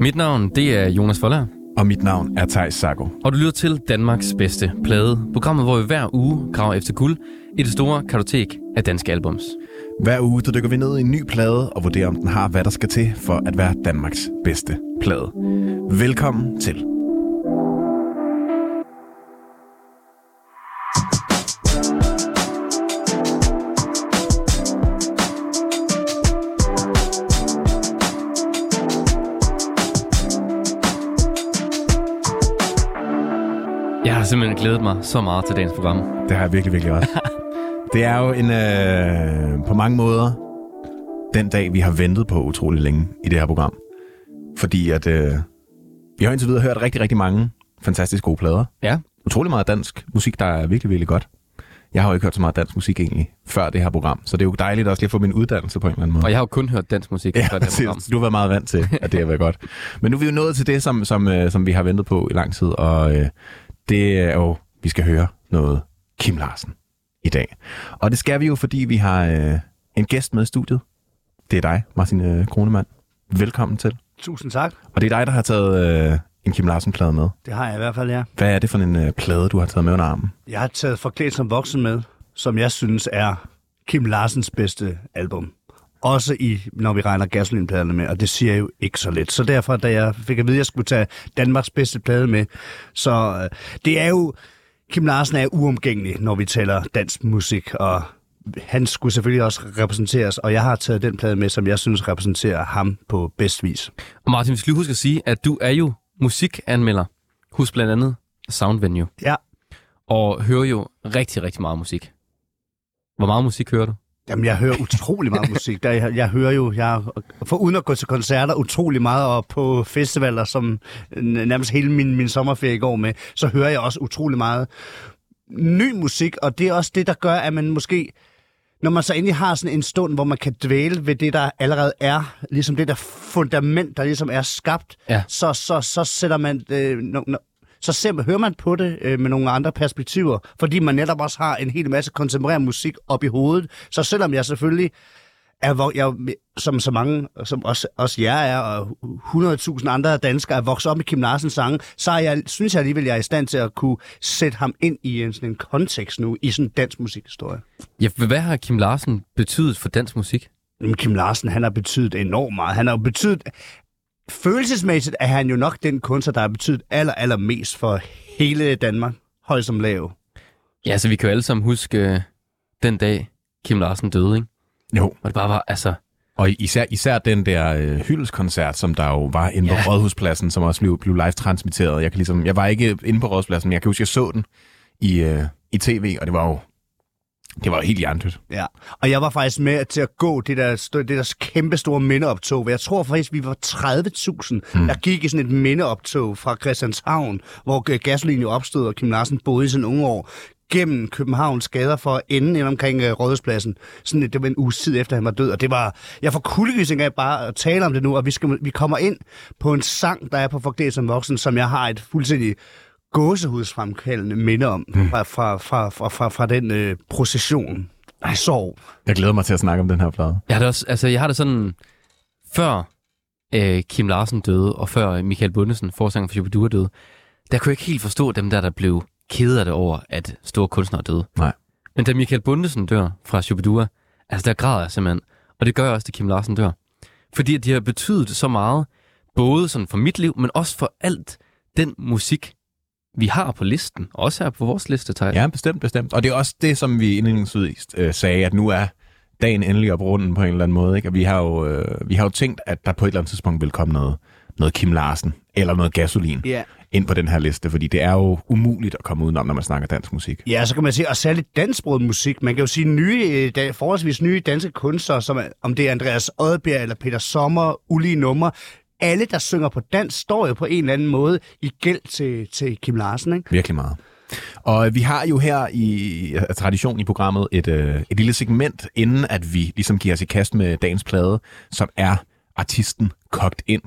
Mit navn, det er Jonas Foller, Og mit navn er Thijs Sago. og du lytter til Danmarks bedste plade. Programmet, hvor vi hver uge graver efter guld i det store kartotek af danske albums. Hver uge der dykker vi ned i en ny plade og vurderer, om den har, hvad der skal til for at være Danmarks bedste plade. Velkommen til. Simpelthen glædet mig så meget til dagens program. Det har jeg virkelig, virkelig også. Det er jo en, øh, på mange måder den dag, vi har ventet på utrolig længe i det her program. Fordi at øh, vi har indtil videre hørt rigtig, rigtig mange fantastisk gode plader. Ja, Utrolig meget dansk musik, der er virkelig, virkelig godt. Jeg har jo ikke hørt så meget dansk musik egentlig før det her program, så det er jo dejligt også lige at få min uddannelse på en eller anden måde. og jeg har jo kun hørt dansk musik Ja, før det her program. Du har været meget vant til, at det har været godt. Men nu er vi jo nået til det, som, som, øh, som vi har ventet på i lang tid, og øh, det er jo, vi skal høre noget Kim Larsen i dag. Og det skal vi jo, fordi vi har øh, en gæst med i studiet. Det er dig, Martin øh, Kronemann. Velkommen til. Tusind tak. Og det er dig, der har taget øh, en Kim Larsen-plade med. Det har jeg i hvert fald, ja. Hvad er det for en øh, plade, du har taget med under armen? Jeg har taget Forklædt som voksen med, som jeg synes er Kim Larsens bedste album. Også i, når vi regner gasolinpladerne med, og det siger jeg jo ikke så let. Så derfor, da jeg fik at vide, at jeg skulle tage Danmarks bedste plade med, så øh, det er jo, Kim Larsen er uomgængelig, når vi taler dansk musik, og han skulle selvfølgelig også repræsenteres, og jeg har taget den plade med, som jeg synes repræsenterer ham på bedst vis. Og Martin, vi skal lige huske at sige, at du er jo musikanmelder hos blandt andet Sound Venue, Ja, og hører jo rigtig, rigtig meget musik. Hvor meget musik hører du? Jamen, jeg hører utrolig meget musik. Der, jeg, jeg hører jo, jeg, for uden at gå til koncerter, utrolig meget, og på festivaler, som nærmest hele min, min sommerferie går med, så hører jeg også utrolig meget ny musik, og det er også det, der gør, at man måske, når man så endelig har sådan en stund, hvor man kan dvæle ved det, der allerede er, ligesom det der fundament, der ligesom er skabt, Ja. så, så, så sætter man, øh, no, så ser, hører man på det øh, med nogle andre perspektiver, fordi man netop også har en hel masse kontemporær musik op i hovedet. Så selvom jeg selvfølgelig er, hvor jeg, som så mange, som også, også jer er, og 100.000 andre danskere er vokset op med Kim Larsens sange, så er jeg, synes jeg alligevel, jeg er i stand til at kunne sætte ham ind i en, sådan en kontekst nu, i sådan en dansk musikhistorie. Ja, hvad har Kim Larsen betydet for dansk musik? Kim Larsen, han har betydet enormt meget. Han har jo betydet... Følelsesmæssigt er han jo nok den kunstner, der har betydet aller, aller mest for hele Danmark. Høj som lav. Ja, så vi kan jo alle sammen huske øh, den dag, Kim Larsen døde, ikke? Jo. Og det bare var, altså... Og især, især den der øh, hyldeskoncert, som der jo var inde på Ja. Rådhuspladsen, som også blev, blev live-transmitteret. Jeg, kan ligesom, jeg var ikke inde på Rådhuspladsen, men jeg kan huske, jeg så den i, øh, i tv, og det var jo det var helt hjernedødt. Ja, og jeg var faktisk med til at gå det der, det der kæmpe store mindeoptog. Jeg tror faktisk, vi var 30.000, mm. der gik i sådan et mindeoptog fra Christianshavn, hvor øh, gasolin jo opstod, og Kim Larsen boede i sine unge år gennem Københavns gader for at ende ind omkring uh, Rådhuspladsen. Sådan, et- det var en uge tid efter, han var død, og det var... Jeg får kuldegysning af bare at tale om det nu, og vi, skal, vi kommer ind på en sang, der er på Forklædt som voksen, som jeg har et fuldstændig gåsehudsfremkaldende minde om mm. fra, fra, fra, fra, fra, fra den øh, procession. Ej, sorg. Jeg glæder mig til at snakke om den her plade. Jeg har det, også, altså, jeg har det sådan... Før øh, Kim Larsen døde, og før Michael Bundesen, forsanger for Shubidua, døde, der kunne jeg ikke helt forstå dem der, der blev kede af det over, at store kunstnere døde. Nej. Men da Michael Bundesen dør fra Shubidua, altså der græder jeg simpelthen. Og det gør jeg også, da Kim Larsen dør. Fordi at de har betydet så meget, både sådan for mit liv, men også for alt den musik, vi har på listen. Også her på vores liste, Thijs. Ja, bestemt, bestemt. Og det er også det, som vi indledningsvis øh, sagde, at nu er dagen endelig op runden på en eller anden måde. Ikke? Og vi har, jo, øh, vi har jo tænkt, at der på et eller andet tidspunkt vil komme noget, noget Kim Larsen eller noget gasolin Ja. ind på den her liste, fordi det er jo umuligt at komme udenom, når man snakker dansk musik. Ja, så kan man sige, og særligt dansksproget musik. Man kan jo sige nye, øh, forholdsvis nye danske kunstnere, som om det er Andreas Odbjerg eller Peter Sommer, ulige numre. Alle, der synger på dansk, står jo på en eller anden måde i gæld til, til Kim Larsen, ikke? Virkelig meget. Og vi har jo her i tradition i programmet et, øh, et lille segment, inden at vi ligesom giver os i kast med dagens plade, som er artisten kogt ind.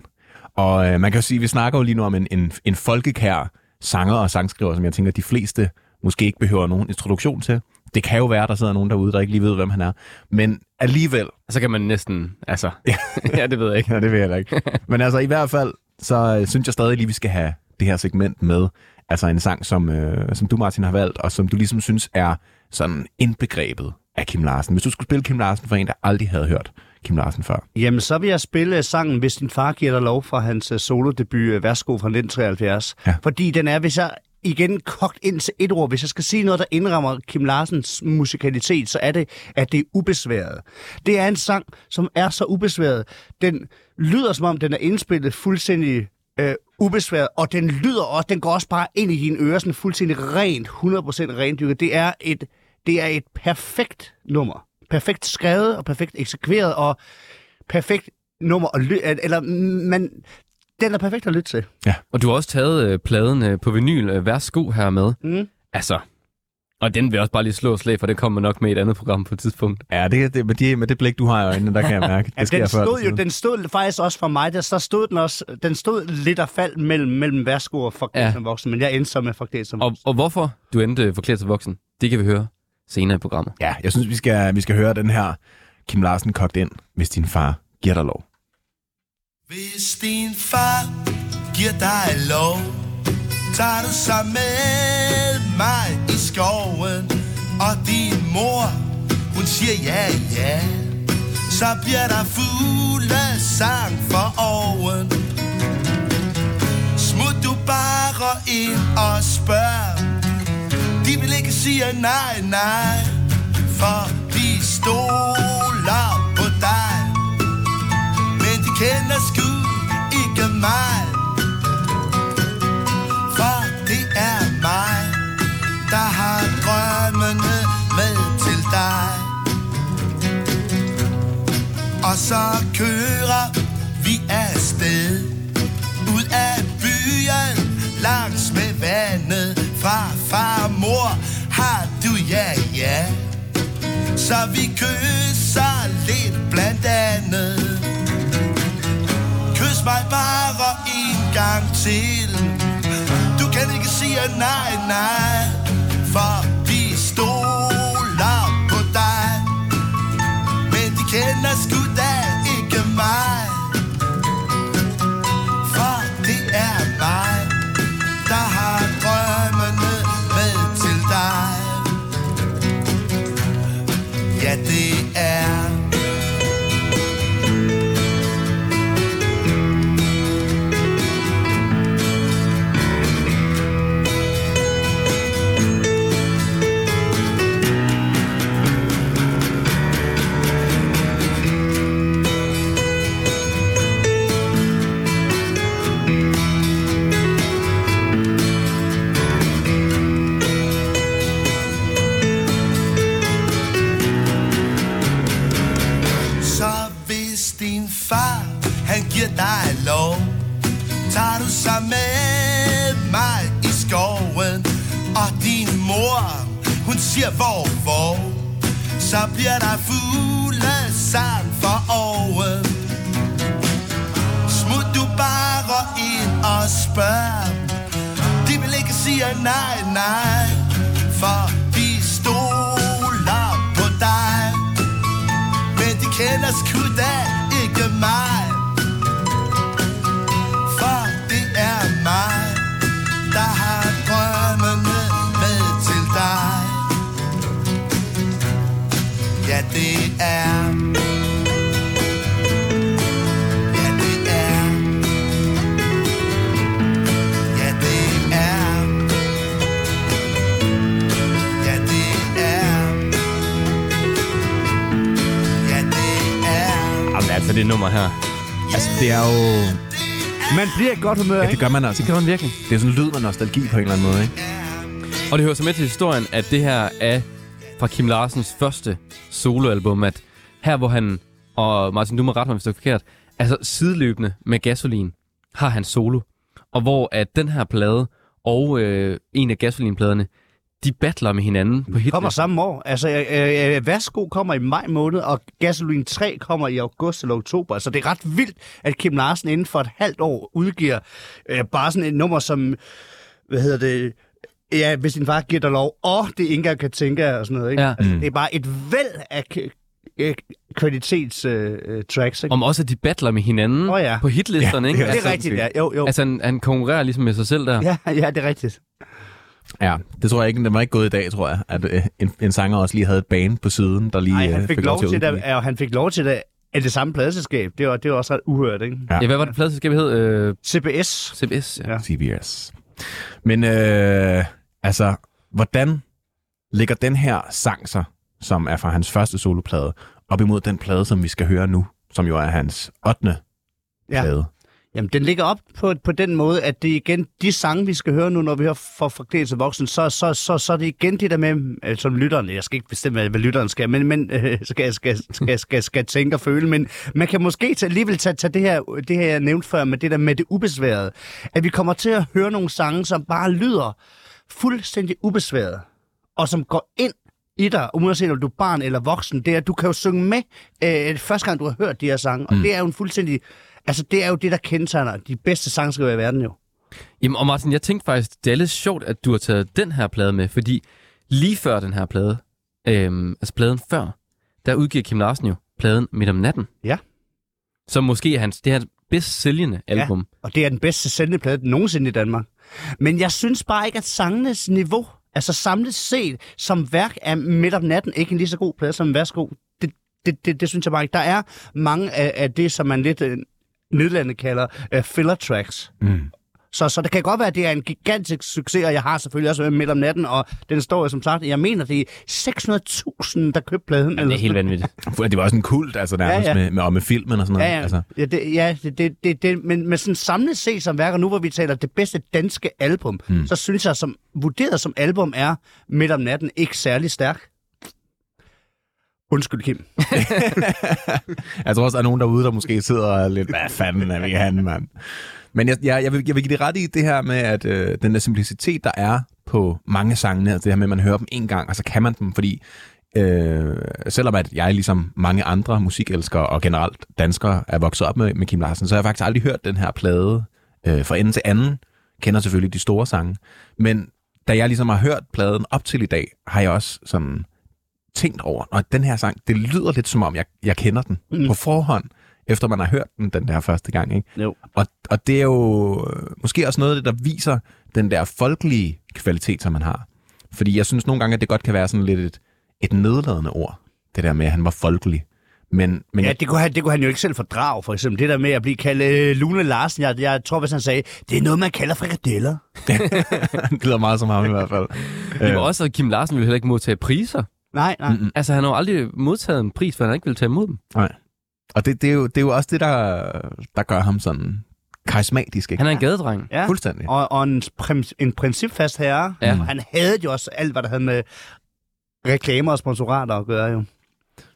Og øh, man kan jo sige, at vi snakker jo lige nu om en, en, en folkekær sanger og sangskriver, som jeg tænker, de fleste måske ikke behøver nogen introduktion til. Det kan jo være, der sidder nogen derude, der ikke lige ved, hvem han er. Men alligevel, Så kan man næsten, altså... ja, det ved jeg ikke. ja, det ved jeg heller ikke. Men altså i hvert fald, så øh, synes jeg stadig lige, vi skal have det her segment med. Altså en sang, som, øh, som du, Martin, har valgt, og som du ligesom synes er sådan indbegrebet af Kim Larsen. Hvis du skulle spille Kim Larsen for en, der aldrig havde hørt Kim Larsen før. Jamen, så vil jeg spille sangen, hvis din far giver dig lov fra hans uh, solodebut, Værsgo fra 1973. Ja. Fordi den er, hvis jeg igen kogt ind til et ord, hvis jeg skal sige noget, der indrammer Kim Larsens musikalitet, så er det, at det er ubesværet. Det er en sang, som er så ubesværet. Den lyder, som om den er indspillet fuldstændig øh, ubesværet, og den lyder også, den går også bare ind i dine ører, sådan fuldstændig rent, 100% rendyrket. Det er et, det er et perfekt nummer. Perfekt skrevet og perfekt eksekveret, og perfekt nummer og ly- eller man, den er perfekt at lytte til. Og du har også taget øh, pladen øh, på vinyl, øh, Værsgo her med. Mm. Altså, og den vil jeg også bare lige slå slag, for det kommer nok med i et andet program på et tidspunkt. Ja, det, det, med, de, med det blik, du har i øjnene, der kan jeg mærke. Ja, Det skal den jeg før. stod jo, den stod faktisk også for mig, der så stod den også, den stod lidt og faldt mellem, mellem værsgo og forklædt Ja. som voksen, men jeg endte så med forklædt som Og, voksen. og hvorfor du endte forklædt til voksen, det kan vi høre senere i programmet. Ja, jeg synes, vi skal, vi skal høre den her Kim Larsen kogt ind, hvis din far giver dig lov. Hvis din far giver dig lov, tager du så med mig i skoven, og din mor, hun siger ja, ja, så bliver der fugle sang for oven. Smut du bare ind og spørg, de vil ikke sige nej, nej, for de store. Og så kører vi afsted ud af byen langs med vandet fra far og mor. Har du ja, ja. Så vi kysser lidt blandt andet. Kys mig bare en gang til Du kan ikke sige nej, nej For vi stoler på dig Men de kender sgu da siger hvor, hvor? Så bliver der fugle sang for året. Smut du bare ind og spørg. De vil ikke sige nej, nej For de stoler på dig. Men de kender sgu da ikke mig. Det nummer her. Altså, det er jo... Man bliver i godt humør, Ja, det gør man altså. Det kan man virkelig. Det er sådan en lyd med nostalgi på en eller anden måde, ikke? Og det hører så med til historien, at det her er fra Kim Larsens første soloalbum, at her hvor han, og Martin, du må rette mig, hvis det er forkert, altså sideløbende med Gasolin, har han solo. Og hvor at den her plade og øh, en af Gasolin-pladerne, de battler med hinanden på hit. Kommer samme år. Altså, øh, øh, Værsgo kommer i maj måned, og Gasoline 3 kommer i august eller oktober. Så det er ret vildt, at Kim Larsen inden for et halvt år udgiver øh, bare sådan et nummer, som, hvad hedder det, ja, hvis din far giver dig lov, og det ikke engang kan tænke og sådan noget. Ikke? Ja. Altså, det er bare et væld af, øh, kvalitets øh, øh, tracks. Ikke? Om også, at de battler med hinanden Åh, ja. på hitlisterne, Ja, ikke? det det er rigtigt, ja. Jo, jo. Altså, han, han konkurrerer ligesom med sig selv der. Ja, ja, det er rigtigt. Ja, det tror jeg ikke, det var ikke gået i dag, tror jeg, at øh, en, en sanger også lige havde et band på siden, der lige Nej, øh, han fik, lov til at det, og han fik lov til det af det samme pladeselskab. Det var, det var også ret uhørt, ikke? Ja. Ja, hvad var det pladselskab hed? Øh, CBS. CBS, ja. Ja. CBS. Men øh, altså, hvordan ligger den her sang så, som er fra hans første soloplade, op imod den plade, som vi skal høre nu, som jo er hans 8. Ja. plade? Jamen, den ligger op på, på den måde, at det igen de sange, vi skal høre nu, når vi hører for Forklædt til voksen, så, så, så, så er det igen det der med, øh, som lytteren, jeg skal ikke bestemme, hvad, hvad lytteren skal, men, men øh, skal, skal, skal, skal, skal tænke og føle, men man kan måske tage, alligevel tage, tage det, her, det her, jeg nævnte før, med det der med det ubesværede, at vi kommer til at høre nogle sange, som bare lyder fuldstændig ubesværet, og som går ind i dig, uanset om du er barn eller voksen, det er, at du kan jo synge med øh, første gang, du har hørt de her sange, og det er jo en fuldstændig, altså det er jo det, der kendetegner de bedste sangskriver i verden jo. Jamen, og Martin, jeg tænkte faktisk, det er lidt sjovt, at du har taget den her plade med, fordi lige før den her plade, øhm, altså pladen før, der udgiver Kim Larsen jo pladen Midt om natten. Ja. Som måske er hans, det er hans bedst sælgende album. Og det er den bedste sendeplade nogensinde i Danmark. Men jeg synes bare ikke, at sangenes niveau, altså samlet set, som værk er midt om natten, ikke en lige så god plade som Værsgo. Det, det, det, det synes jeg bare ikke. Der er mange af, af det, som man lidt øh, nedlandet kalder uh, filler tracks. Mm. Så, så det kan godt være, at det er en gigantisk succes, og jeg har selvfølgelig også været midt om natten, og den står jo som sagt, jeg mener, det er 600.000, der købte pladen. Jamen, det er helt vanvittigt. Det var også en kult, altså nærmest Ja, ja, ja. ja. Med, med, og med filmen og sådan noget. Ja, ja. Altså, ja, det, ja det, det, det, det, men, men sådan samlet set som værker, nu hvor vi taler det bedste danske album, mm. så synes jeg, som vurderet som album er Midt om natten ikke særlig stærk. Undskyld, Kim. jeg tror også, der er nogen derude, der måske sidder og lidt, hvad fanden er vi han, mand? Men jeg, jeg, jeg, vil, jeg vil give det ret i det her med, at øh, den der simplicitet, der er på mange sangene, altså det her med, at man hører dem en gang, og så kan man dem, fordi øh, selvom at jeg ligesom mange andre musikelskere og generelt danskere er vokset op med, med Kim Larsen, så har jeg faktisk aldrig hørt den her plade øh, fra ende til anden. Kender selvfølgelig de store sange. Men da jeg ligesom har hørt pladen op til i dag, har jeg også sådan tænkt over, at den her sang, det lyder lidt som om, jeg, jeg kender den mm. på forhånd, efter man har hørt den den der første gang. Ikke? Jo. Og, og det er jo øh, måske også noget af det, der viser den der folkelige kvalitet, som man har. Fordi jeg synes nogle gange, at det godt kan være sådan lidt et, et nedladende ord, det der med, at han var folkelig. Men, men Ja, det kunne, han, det kunne han jo ikke selv fordrage, for eksempel. Det der med at blive kaldt øh, Lune Larsen, jeg, jeg tror, hvis han sagde, det er noget, man kalder frikadeller. det lyder meget som ham i hvert fald. Men også, at Kim Larsen ville heller ikke modtage priser. Nej, nej. Mm-hmm. Altså, han har jo aldrig modtaget en pris, for han ikke ville tage imod dem. Nej. Og det, det, er jo, det er jo også det, der, der gør ham sådan karismatisk. Ikke? Han er en gadedreng. Ja. Fuldstændig. Og, og en, prim, en principfast herre. Ja. Han havde jo også alt, hvad der havde med reklamer og sponsorater at gøre, jo.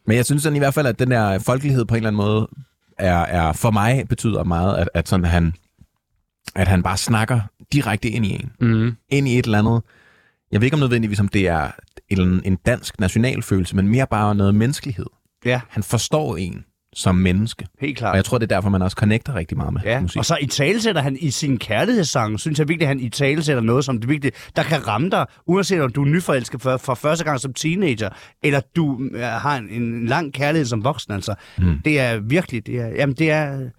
Men jeg synes sådan i hvert fald, at den der folkelighed på en eller anden måde er, er for mig betyder meget, at, at, sådan, han, at han bare snakker direkte ind i en. Mm. Ind i et eller andet. Jeg ved ikke om nødvendigvis, om det er en, en dansk nationalfølelse, men mere bare noget menneskelighed. Ja, Han forstår en som menneske. helt Og klart. jeg tror, det er derfor, man også connecter rigtig meget med Ja, musik. og så i talesætter han i sin kærlighedssang, synes jeg virkelig, at han i talesætter noget, som det virkelig, der kan ramme dig, uanset om du er nyforelsket for, for første gang som teenager, eller du øh, har en, en lang kærlighed som voksen, altså. Mm. Det er virkelig, det er, jamen det er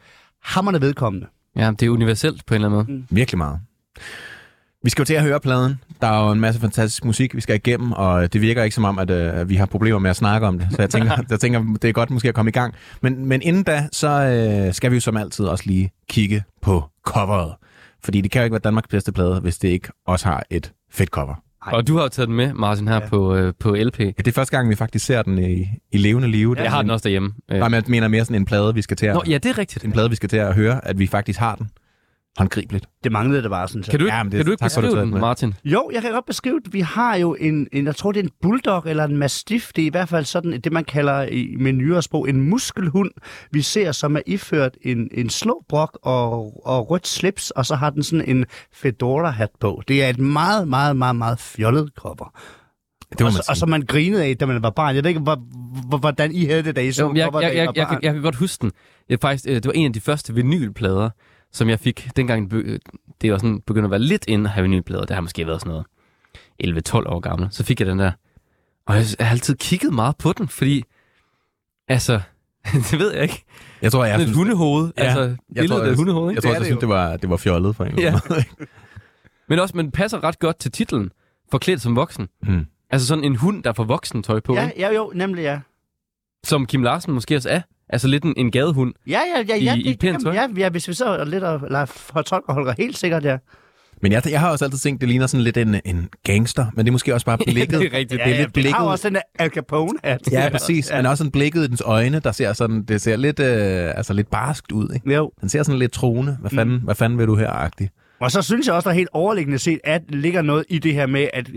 hammerne vedkommende. Ja, det er universelt på en eller anden måde. Virkelig meget. Vi skal jo til at høre pladen. Der er jo en masse fantastisk musik, vi skal igennem, og det virker ikke som om, at, øh, vi har problemer med at snakke om det. Så jeg tænker, jeg tænker det er godt måske at komme i gang. Men, men inden da, så øh, skal vi jo som altid også lige kigge på coveret. Fordi det kan jo ikke være Danmarks bedste plade, hvis det ikke også har et fedt cover. Ej. Og du har jo taget den med, Martin, her Ja. ja. på, øh, på LP. Ja, det er første gang, vi faktisk ser den i, i levende live. Jeg har den også derhjemme. Øh. Nej, men jeg mener mere sådan en plade, vi skal til at, Nå, ja, det er rigtigt. en plade, vi skal til at høre, at vi faktisk har den. Håndgribeligt. Det manglede det bare, synes jeg. Kan du ikke, Ja, men det- kan du ikke tak beskrive den. Martin? Jo, jeg kan godt beskrive det. Vi har jo en, en, jeg tror det er en bulldog eller en mastiff. Det er i hvert fald sådan det, man kalder i med nyere sprog en muskelhund. Vi ser, som er iført en, en slåbrok og, og rødt slips, og så har den sådan en fedora-hat på. Det er et meget, meget, meget, meget fjollet cover. Det må og, så, og som man grinede af, da man var barn. Jeg ved ikke, hvor, hvor, hvordan I havde det, da I så Jo, jeg, jeg, jeg, var jeg, barn. jeg, jeg kan godt huske den. Det, er faktisk, øh, det var en af de første vinylplader, som jeg fik dengang. øh, Det var sådan begyndt at være lidt inde at have vinylplader. Det har måske været sådan noget 11-12 år gammel. Så fik jeg den der. Og jeg har altid kigget meget på den, fordi Altså, det ved jeg ikke. Jeg tror, jeg Sådan et synes, hundehoved. Ja. Altså, jeg billedet tror, af et hundehoved, jeg ikke? tror, Det jeg er det synes, det var, det var fjollet på en eller anden måde. Men også, men passer ret godt til titlen. Forklædt som voksen. Mm. Altså sådan en hund, der får voksen tøj på, Ja, ikke? ja, jo, nemlig ja. Som Kim Larsen måske også er. Altså lidt en, en gadehund. Ja, ja, ja, ja, I- i det, pænt jamen, tøj? ja, ja, hvis vi så er lidt og lader fortolker Holger helt sikkert, ja. Men jeg, jeg har også altid tænkt, det ligner sådan lidt en, en gangster, men det er måske også bare blikket. det er rigtigt. det er lidt det har blikket. jo også den der Al Capone-hat. Ja, præcis. Men også sådan blikket i dens øjne, der ser sådan, det ser lidt, øh, altså lidt barskt ud, ikke? Jo. Den ser sådan lidt troende. Hvad fanden, mm. hvad fanden vil du her, agtig? Og så synes jeg også, der er helt overliggende set, at ligger noget i det her med, at,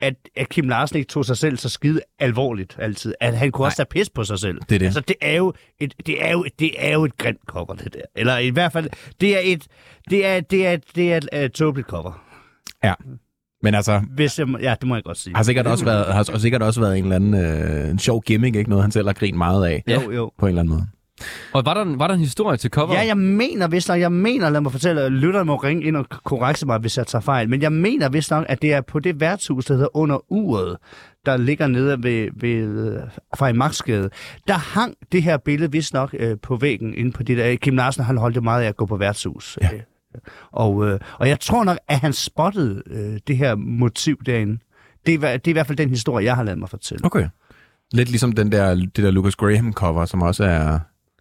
at, at Kim Larsen ikke tog sig selv så skide alvorligt altid. At han kunne Nej. også tage pis på sig selv. Det er det. Altså, det er jo et, det er jo, det er jo et grimt cover, det der. Eller i hvert fald, det er et, det er, det er, det er et uh, tåbeligt cover. Ja. Men altså, Hvis jeg, ja, det må jeg godt sige. har sikkert også været, har, har sikkert også været en eller anden øh, en sjov gimmick, ikke? Noget, han selv har grint meget af, Ja. Jo, jo. på en eller anden måde. Og var der, var der en historie til cover? Ja, jeg mener vist nok, jeg mener, lad mig fortælle, at lytteren må ringe ind og korrekse mig, hvis jeg tager fejl, men jeg mener vist nok, at det er på det værtshus, der hedder Under Uret, der ligger nede ved, ved Freimarksgade. Der hang det her billede vist nok øh, på væggen inde på det der. Kim Larsen, han holdt jo meget af at gå på værtshus. Ja. Øh, Og, øh, og jeg tror nok, at han spottede øh, det her motiv derinde. Det er, det er i hvert fald den historie, jeg har lavet mig fortælle. Okay. Lidt ligesom den der, det der Lucas Graham cover, som også er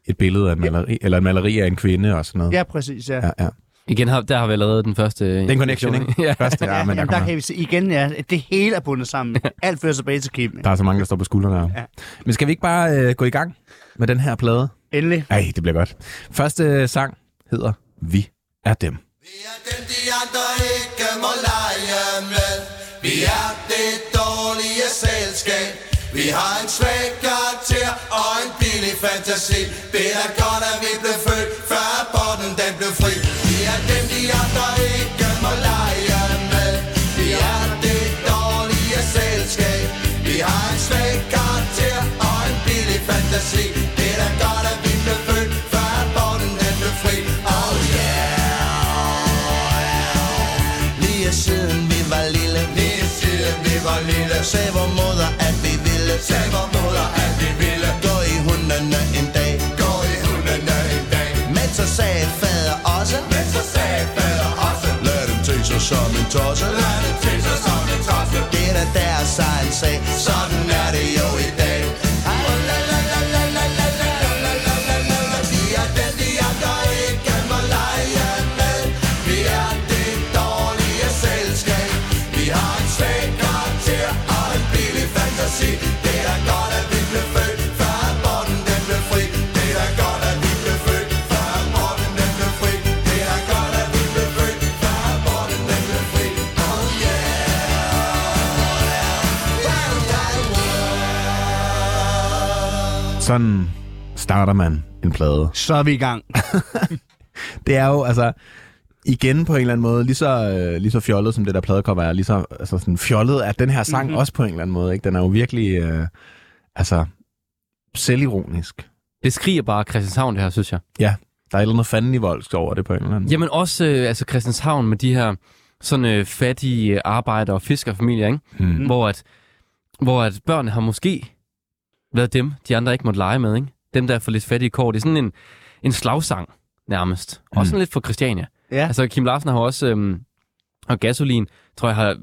et billede af en maleri, eller en maleri af en kvinde og sådan noget. Ja, præcis, ja. ja, ja. Igen, har, der har vi lavet den første... Den connection, ikke? ja. Første, ja, Ja, men der, jamen, der kan vi se igen, ja. Det hele er bundet sammen. Alt fører tilbage til Kim. der er så mange, der står på skuldrene. Ja. Ja. Men skal vi ikke bare øh, gå i gang med den her plade? Endelig. Ej, det bliver godt. Første øh, sang hedder Vi er dem. Vi er dem, de andre ikke må lege med. Vi er det dårlige selskab. Vi har en svag karakter og en billig fantasi. Det er godt, at vi blev født, før aborten den blev fri. Vi er dem, de andre ikke må lege med. Vi er det dårlige selskab. Vi har en svag karakter og en billig fantasi. Det er godt, at vi blev født, før aborten den blev fri. Oh Lige siden vi var lille Lige siden vi var lille Sagde vor moder at vi ville Sagde vor moder sig som en tosse. Lad dem til sig som en tosse. Det er da deres egen sag Sådan Sådan starter man en plade. Så er vi i gang. Det er jo, altså, igen på en eller anden måde, lige så, øh, lige så fjollet som det der pladecover er, lige så altså sådan fjollet er den her sang mm-hmm. også på en eller anden måde. Ikke? Den er jo virkelig, øh, altså, selvironisk. Det skriger bare Christianshavn, det her, synes jeg. Der er et eller andet fanden i voldsk over det på en eller anden måde. Jamen også øh, altså Christianshavn med de her sådan øh, fattige arbejder- og fiskerfamilier, ikke? Mm. Hvor, at, hvor at børnene har måske været dem, de andre ikke måtte lege med, ikke? Dem, der er for lidt fattige kår. Det er sådan en, en slagsang, nærmest. Også Mm. sådan lidt for Christiania. Ja. Altså, Kim Larsen har også, øhm, og Gasolin, tror jeg, har øh,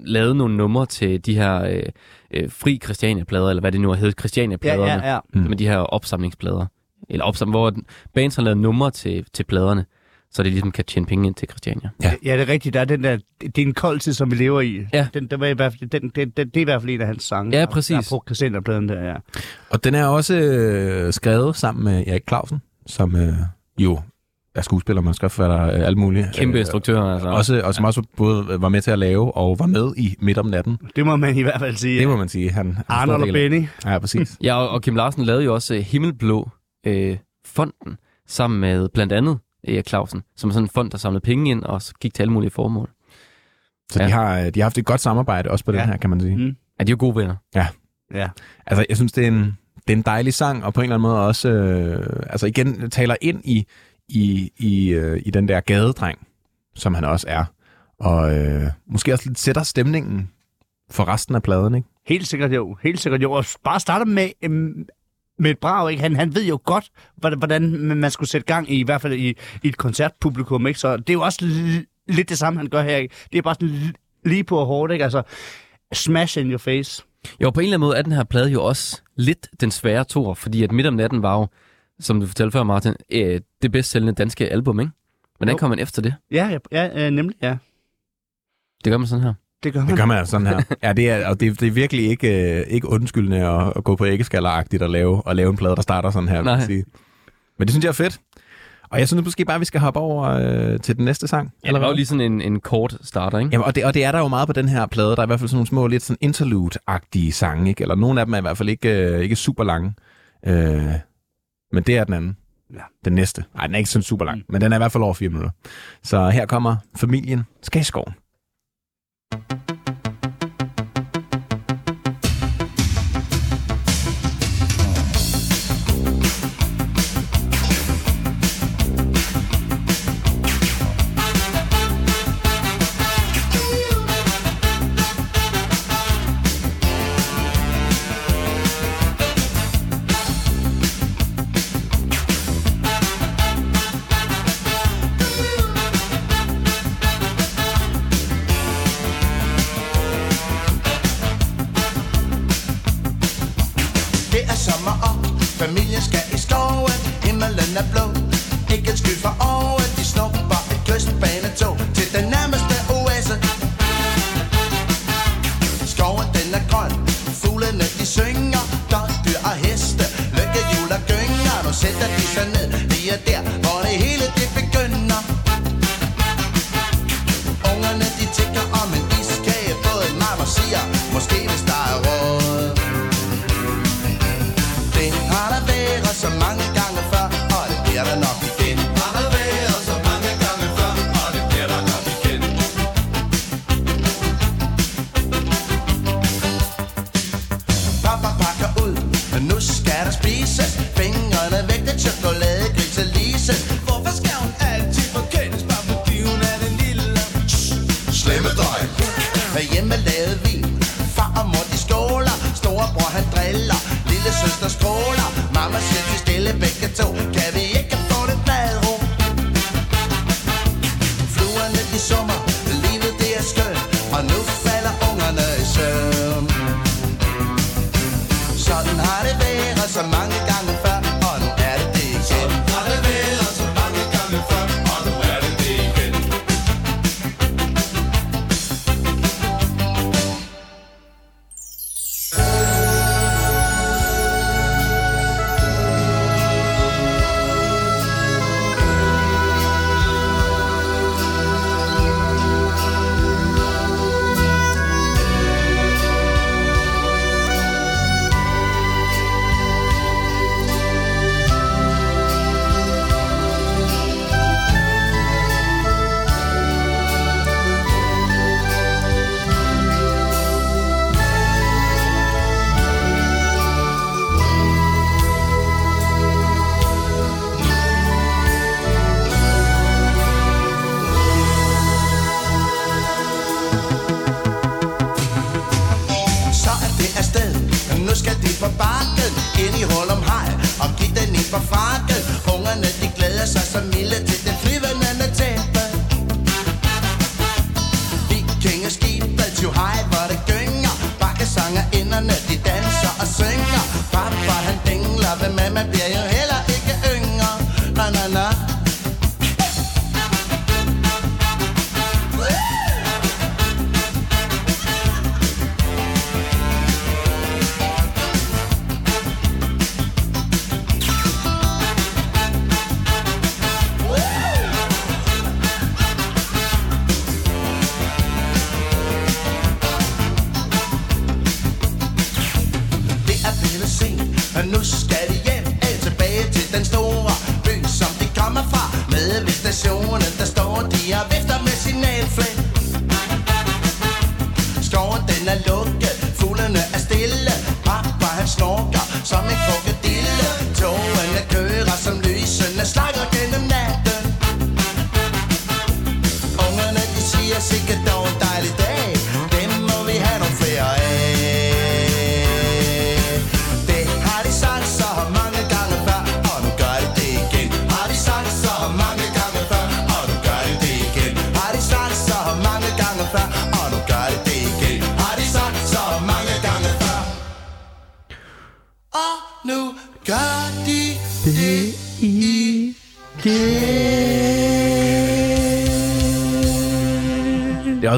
lavet nogle numre til de her øh, øh, fri Christiania-plader, eller hvad det nu har heddet, Ja, Christiania-pladerne, ja, ja. Mm. med de her opsamlingsplader. Eller opsam, hvor bands har lavet numre til, til pladerne, så det ligesom kan tjene penge ind til Christiania. Ja, det er rigtigt. Der er den der, det er en kold tid, som vi lever i. Ja. Den, der var i hvert fald, den, den, den, det er i hvert fald en af hans sange. Ja, der- præcis. Der er på Christianerpladen der, ja. Og den er også øh, skrevet sammen med Erik Clausen, som øh, jo er skuespiller, manuskriptforfatter, øh, alt muligt. Kæmpe instruktør, altså. Også, og som også både var med til at lave og var med i Midt om natten. Det må man i hvert fald sige. Det må man sige. Han, han Arnold og Benny. Ja, præcis. Ja, og, og Kim Larsen lavede jo også øh, Himmelblå øh, fonden, sammen med blandt andet Erik Clausen, som er sådan en fond, der samlede penge ind og så gik til alle mulige formål. Så Ja. de, har, de har haft et godt samarbejde også på den Ja. her, kan man sige. Mm. Er de jo gode venner? Ja. Altså, jeg synes, det er en, det er en dejlig sang, og på en eller anden måde også, øh, altså igen, taler ind i, i, i, øh, i den der gadedreng, som han også er. Og øh, måske også lidt sætter stemningen for resten af pladen, ikke? Helt sikkert jo. Helt sikkert jo. Og bare starter med øhm, med et brag, ikke? Han, han ved jo godt, hvordan- man skulle sætte gang i, i hvert fald i, i et koncertpublikum, ikke? Så det er jo også lidt det samme, han gør her, ikke? Det er bare sådan lige på hårdt, ikke? Altså, smash in your face. Jo, på en eller anden måde er den her plade jo også lidt den svære tor, fordi at Midt om natten var jo, som du fortalte før, Martin, øh, det bedst sælgende danske album, ikke? Hvordan Jo. kom man efter det? Ja, ja, ja øh, nemlig, ja. Det gør man sådan her. Det gør man. Det gør man altså sådan her. Ja, det er, og det, det er virkelig ikke, øh, ikke undskyldende at, at gå på æggeskalleragtigt og lave, og lave en plade, der starter sådan her. vil Nej. Sige. Men det synes jeg er fedt. Og jeg synes måske bare, vi skal hoppe over øh, til den næste sang. Ja, det var jo lige sådan en, en kort starter, ikke? Jamen, og, det, og det er der jo meget på den her plade. Der er i hvert fald sådan nogle små, lidt sådan interlude-agtige sange, ikke? Eller nogle af dem er i hvert fald ikke, øh, ikke super lange. Øh, men det er den anden. Ja. Den næste. Nej, den er ikke sådan super lang, mm. men den er i hvert fald over fire minutter. Så her kommer familien Skal Thank you.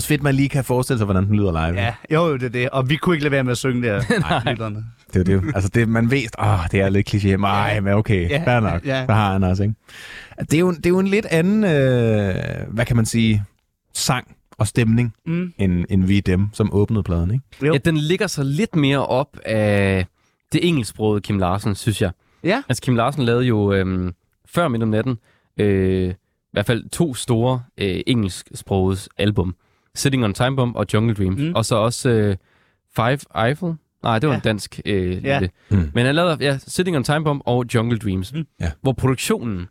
Også fedt, man lige kan forestille sig, hvordan den lyder live. Ja, jo, det er det. Og vi kunne ikke lade være med at synge der. Nej. lytterne. Det er det. Altså, det, man ved, åh, det er lidt kliché. Nej, men okay, Ja, fair nok. ja. Der har han også, ikke? Det er jo, det er jo en lidt anden, øh, hvad kan man sige, sang og stemning, Mm. end, end vi dem, som åbnede pladen, ikke? Jo. Ja, den ligger så lidt mere op af det engelsksprogede Kim Larsen, synes jeg. Ja. Altså, Kim Larsen lavede jo øhm, før midt om natten øh, i hvert fald to store øh, engelsksproget album. Sitting on Time Bomb og Jungle Dreams. Mm. Og så også øh, Five Eiffel. Nej, det var Ja. en dansk øh, Ja. lille. Mm. Men han lavede ja, Sitting on Time Bomb og Jungle Dreams. Mm. Ja. Hvor produktionen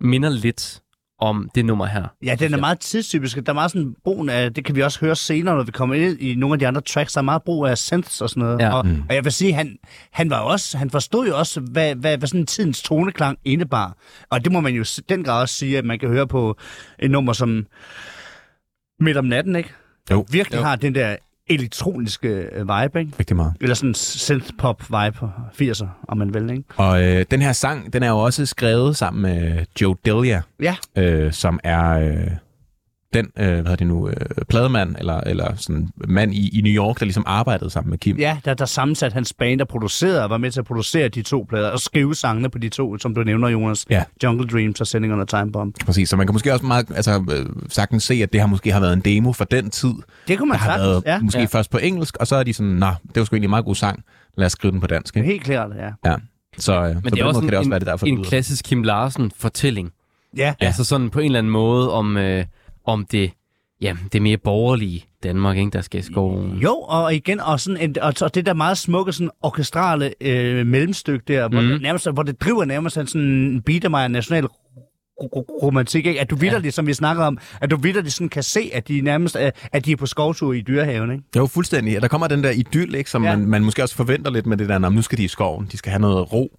minder lidt om det nummer her. Ja, den er meget tidstypisk. Der er meget sådan brugen af, det kan vi også høre senere, når vi kommer ind i nogle af de andre tracks, der er meget brug af synths og sådan noget. Ja. Og, Mm. og jeg vil sige, han, han var også, han forstod jo også, hvad, hvad, hvad sådan tidens toneklang indebar. Og det må man jo den grad også sige, at man kan høre på et nummer som Midt om natten, ikke? Jo. Virkelig Jo. har den der elektroniske øh, vibe, ikke? Rigtig meget. Eller sådan synth-pop-vibe, 80'er, om man vil, ikke? Og øh, den her sang, den er jo også skrevet sammen med Joe Delia, Ja, øh, som er øh, den, øh, hvad hedder det nu, øh, plademand, eller, eller sådan mand i, i New York, der ligesom arbejdede sammen med Kim. ja der, der sammensat hans band, der producerede og var med til at producere de to plader, og skrive sangene på de to, som du nævner, Jonas. Ja. Jungle Dreams og Sending on a Time Bomb. Præcis, så man kan måske også meget, altså, øh, sagtens se, at det har måske har været en demo for den tid, Det kunne man sagtens, været ja. måske Ja. først på engelsk, og så er de sådan, nå, det var sgu egentlig en meget god sang, lad os skrive den på dansk. Ikke? Helt klart, ja. Ja. Så, øh, så Men på det er den også måde kan det også en, være det derfor, en klassisk Kim Larsen-fortælling. Ja, Ja. Altså sådan på en eller anden måde om, øh, om det, ja, det mere borgerlige Danmark, ikke, der skal i skoven. Jo, og igen, og, sådan en, og, og det der meget smukke sådan orkestrale øh, mellemstykke der, hvor, Mhm. det nærmest, hvor det driver nærmest sådan en Biedermeier national ro- ro- romantik, ikke? At du vidderligt, ja. som vi snakker om, at du vidderligt sådan kan se, at de nærmest er, at de er på skovtur i dyrehaven, ikke? Jo, fuldstændig. Der kommer den der idyll, ikke, som Ja. man, man måske også forventer lidt med det der, "Nå, nu skal de i skoven, de skal have noget ro,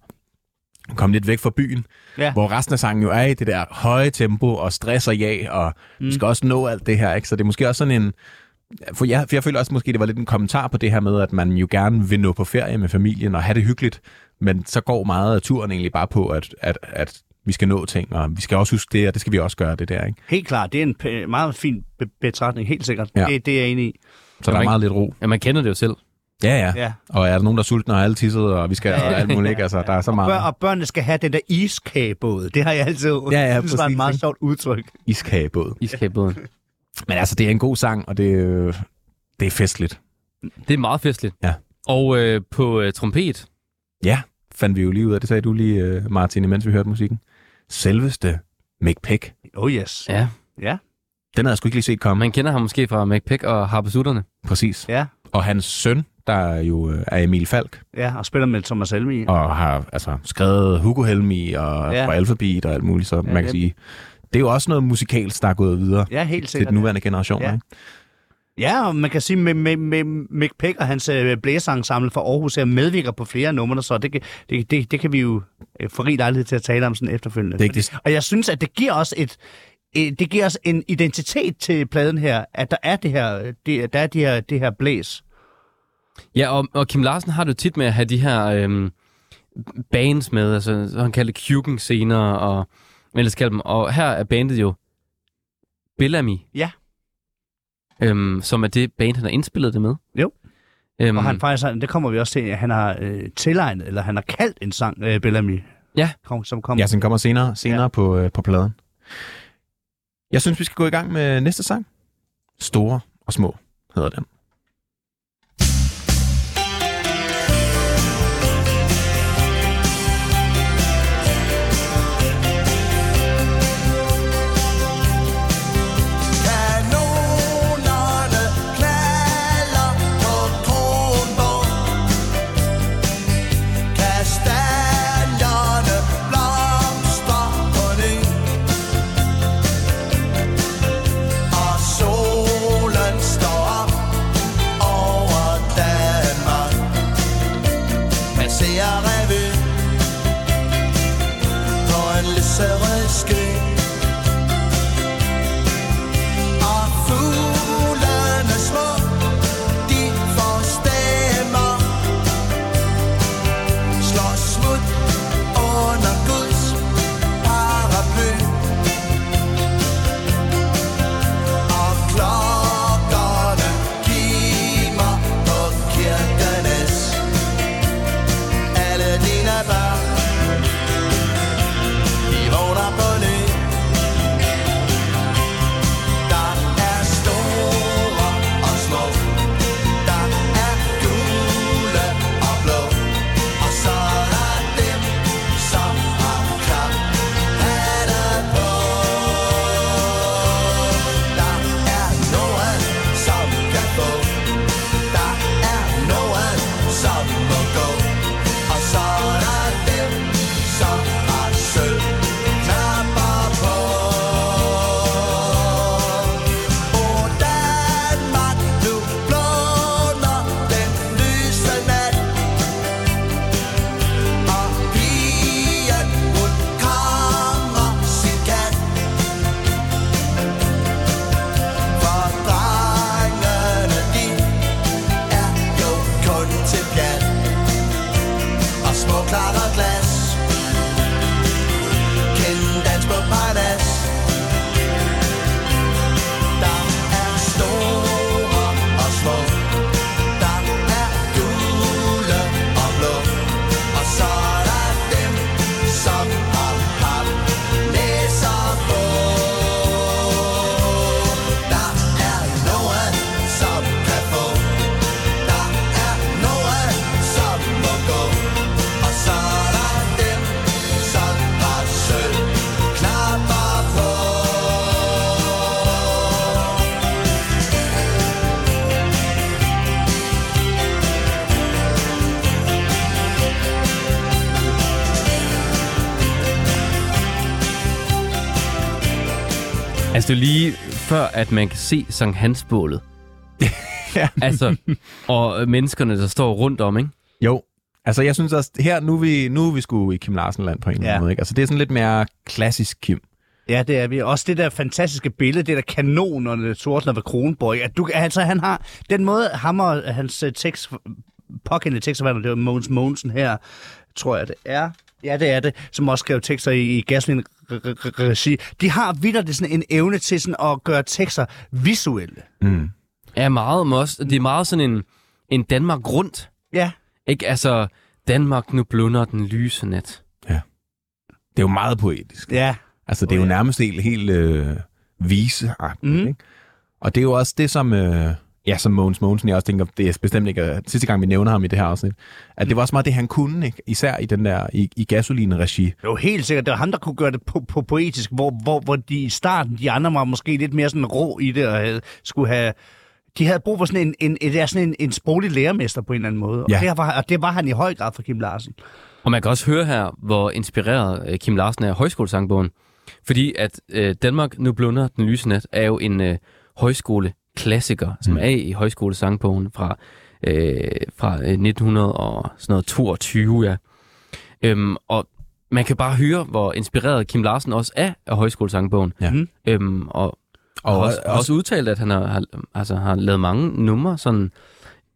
komme lidt væk fra byen, Ja. hvor resten af sangen jo er i det der høje tempo og stress og ja, og mm. vi skal også nå alt det her, ikke? Så det er måske også sådan en... For jeg, for jeg føler også måske, det var lidt en kommentar på det her med, at man jo gerne vil nå på ferie med familien og have det hyggeligt, men så går meget af turen egentlig bare på, at, at, at vi skal nå ting, og vi skal også huske det, og det skal vi også gøre, det der, ikke? Helt klart, det er en p- meget fin be- betragtning, helt sikkert. Ja. Det, det er jeg enig i. Så der er meget lidt ro. Ja, man kender det jo selv. Ja, ja. Ja. Og er der nogen, der er sultne, og alle tisset, og vi skal og alt muligt, ikke? Altså, der er så meget Bør, og børnene skal have den der iskagebåd. Det har jeg altid Ja, ja, synes var et meget sjovt udtryk. iskagebåd. Iskabåden. Men altså, det er en god sang, og det, øh, det er festligt. Det er meget festligt. Ja. Og øh, på øh, trompet, Ja, fandt vi jo lige ud af. Det sagde du lige, øh, Martin, imens vi hørte musikken. Selveste Mick Peck. Oh yes. ja, Ja, Den havde jeg sgu ikke lige set komme. man kender ham måske fra McPeck og Harpesutterne. Præcis. ja, Og hans søn, der jo øh, er Emil Falk, ja. Og spiller med Thomas Helmi. og har altså, skrevet Hugo Helmi og Ja. ja. Alphabet og alt muligt, så Ja, man kan det- sige, det er jo også noget musikalsk, der er gået videre Ja, helt til den nuværende generation. Ja. Ikke? Ja, og man kan sige, med, med, med Mick Peck og hans øh, blæserensemble fra Aarhus er medvirker på flere numre, så det, kan- det, det, det kan vi jo øh, få rig lejlighed til at tale om sådan efterfølgende. Det det- Og jeg synes, at det giver os et det giver os en identitet til pladen her, at der er det her, det, der er det her, det her blæs. Ja, og, og Kim Larsen har det jo tit med at have de her øhm, bands med, altså så han kalder det Kugen senere, og ellers kalder dem. Og her er bandet jo Bellamy. Ja. Øhm, som er det band, han har indspillet det med. Jo. Øhm, Og han faktisk, det kommer vi også til, at han har øh, tilegnet, eller han har kaldt en sang, øh, Bellamy. Ja. Kom, som kommer. Ja, den kommer senere, senere ja. på, øh, på pladen. Jeg synes, vi skal gå i gang med næste sang. Store og små hedder den. Det er lige før, at man kan se Sankt Hansbålet. Ja. Altså, og menneskerne, der står rundt om, ikke? Jo, altså jeg synes også, her nu er vi, nu er vi sgu i Kim Larsen-land på en eller Ja. anden måde. Ikke? Altså det er sådan lidt mere klassisk Kim. Ja, det er vi. Også det der fantastiske billede, det der kanonerne Sortner ved Kronborg. At du, altså, han har den måde, ham og hans øh, tekst, påkendte tekstforfatter, det var Mogens Mogensen her, tror jeg det er. Ja, det er det, som også skrev tekster i, i Gaslin regi. De har vildt sådan en evne til sådan at gøre tekster visuelle. Mm. Ja, meget men også, det er meget sådan en, en Danmark rundt. Ja, Ikke? Altså, Danmark nu blunder den lyse nat. Det er jo meget poetisk. ja. Altså det er jo ja. nærmest helt, helt øh, viseagtigt. Mm. Ikke? Og det er jo også det, som... Øh, Ja, som Mogens Mogensen, jeg også tænker, det er bestemt ikke sidste gang, vi nævner ham i det her afsnit, at det var også meget det, han kunne, ikke? især i den der, i, i gasolin-regi. Det var helt sikkert, det var ham, der kunne gøre det på, på poetisk, hvor, hvor, hvor de i starten, de andre var måske lidt mere sådan rå i det, og havde, skulle have... De havde brug for sådan en, en, en, sådan en, en sproglig lærermester på en eller anden måde. Ja. Og, det var, og det var han i høj grad for Kim Larsen. Og man kan også høre her, hvor inspireret øh, Kim Larsen er af højskolesangbogen. Fordi at øh, Danmark nu blunder den lyse nat er jo en øh, højskoleklassiker, som er i højskolesangbogen fra, øh, fra øh, 1922. Ja. Øhm, og man kan bare høre, hvor inspireret Kim Larsen også er af højskolesangbogen. Ja. Mhm. Øhm, og, Og og også, også- også udtalt, at han har, har, altså, har lavet mange numre sådan,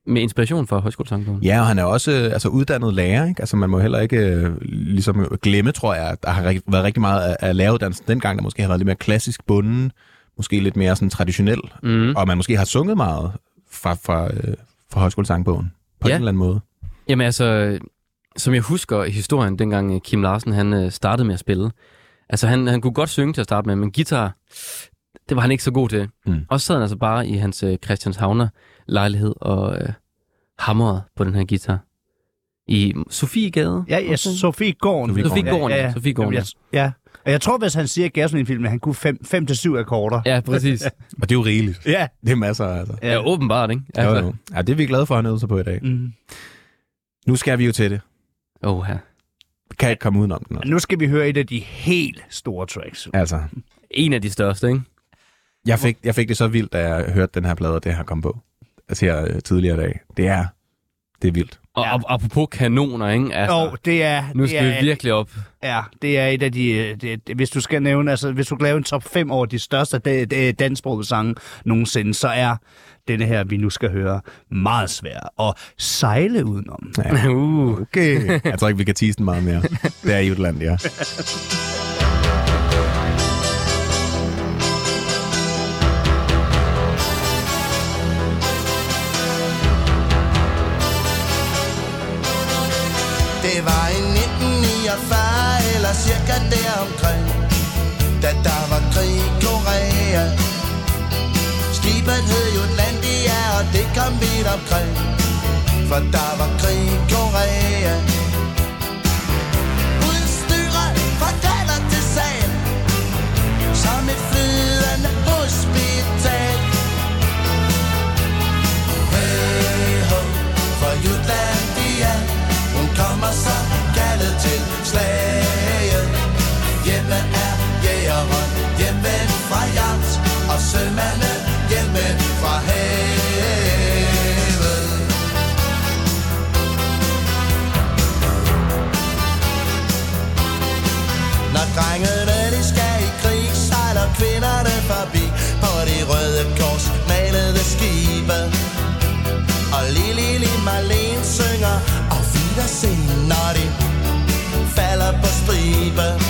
med inspiration fra højskolesangbogen. Ja, og han er også øh, altså, uddannet lærer, ikke? Altså man må heller ikke øh, ligesom glemme, tror jeg, at der har været rigtig meget af, af læreruddannelsen dengang, der måske har været lidt mere klassisk bunden, måske lidt mere sådan traditionel, Mm. og man måske har sunget meget fra, fra, øh, fra højskolesangbogen på Ja. en eller anden måde. Jamen altså, som jeg husker historien, dengang øh, Kim Larsen han øh, startede med at spille. Altså han, han kunne godt synge til at starte med, men guitar, det var han ikke så god til. Mm. Og så sad han altså bare i hans øh, Christianshavner lejlighed og øh, hamrede på den her guitar. I Sofiegade? Ja, ja, Sofie Gården. Sofie Sofie Gården, ja. Sofie Gården, Jamen, jeg, ja. Og jeg tror, hvis han siger at han kunne 5-7 akkorder. Ja, præcis. Og det er jo rigeligt. Ja. Det er masser, altså. ja, åbenbart, ikke? Ja, jo, jo. ja, det er vi glade for, at han øvede sig på i dag. Mm. Nu skal vi jo til det. Oh, ja. Kan ikke komme udenom den. Og nu skal vi høre et af de helt store tracks. Altså, En af de største, ikke? jeg fik, jeg fik det så vildt, da jeg hørte den her plade, og det her kom på. Altså her øh, tidligere i dag. Det er, det er vildt. Og Ja. apropos kanoner, ikke? Altså, Og det er... nu det skal er, vi virkelig op. Ja, det er et af de... øh, Det, det, hvis du skal nævne, altså hvis du kan lave en top 5 over de største da- da- dansksprogede sange nogensinde, så er denne her, vi nu skal høre, meget svær at sejle udenom. Ja. Uh. Okay. jeg tror ikke, vi kan tease den meget mere. Det er i Jutland, ja. Det var i 1949 eller cirka deromkring Da der var krig i Korea. Skibet hed Jutlandia og det kom vidt omkring For der var krig i Korea. Mande hjemme fra havet. Når drengene de skal i krig Sejler kvinderne forbi På de røde kors malede skibe. Og Lili Lili Marlene synger Og Wiedersehen når de falder på stribe.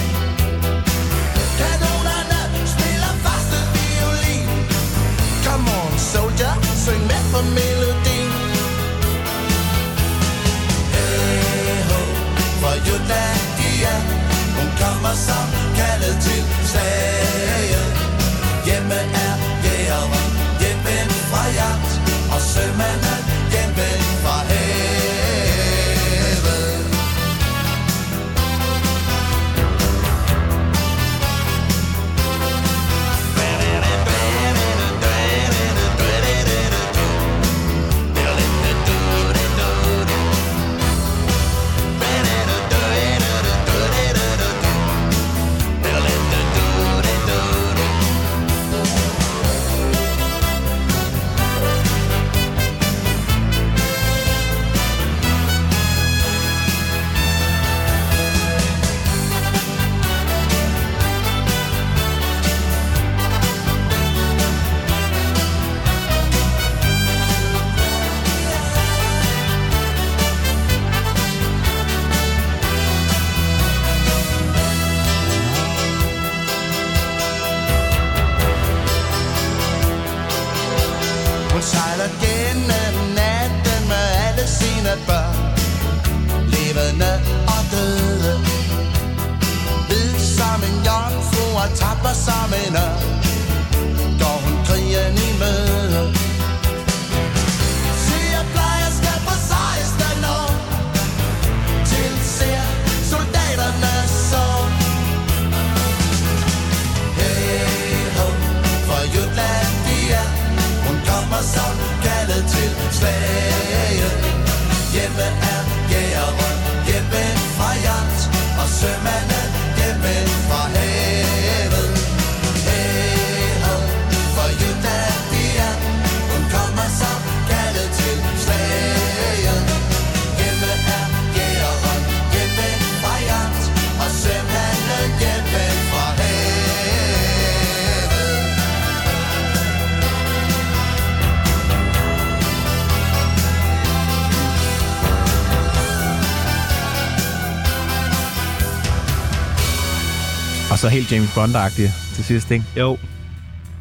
Så helt James Bond-agtigt til sidst, ikke? Jo.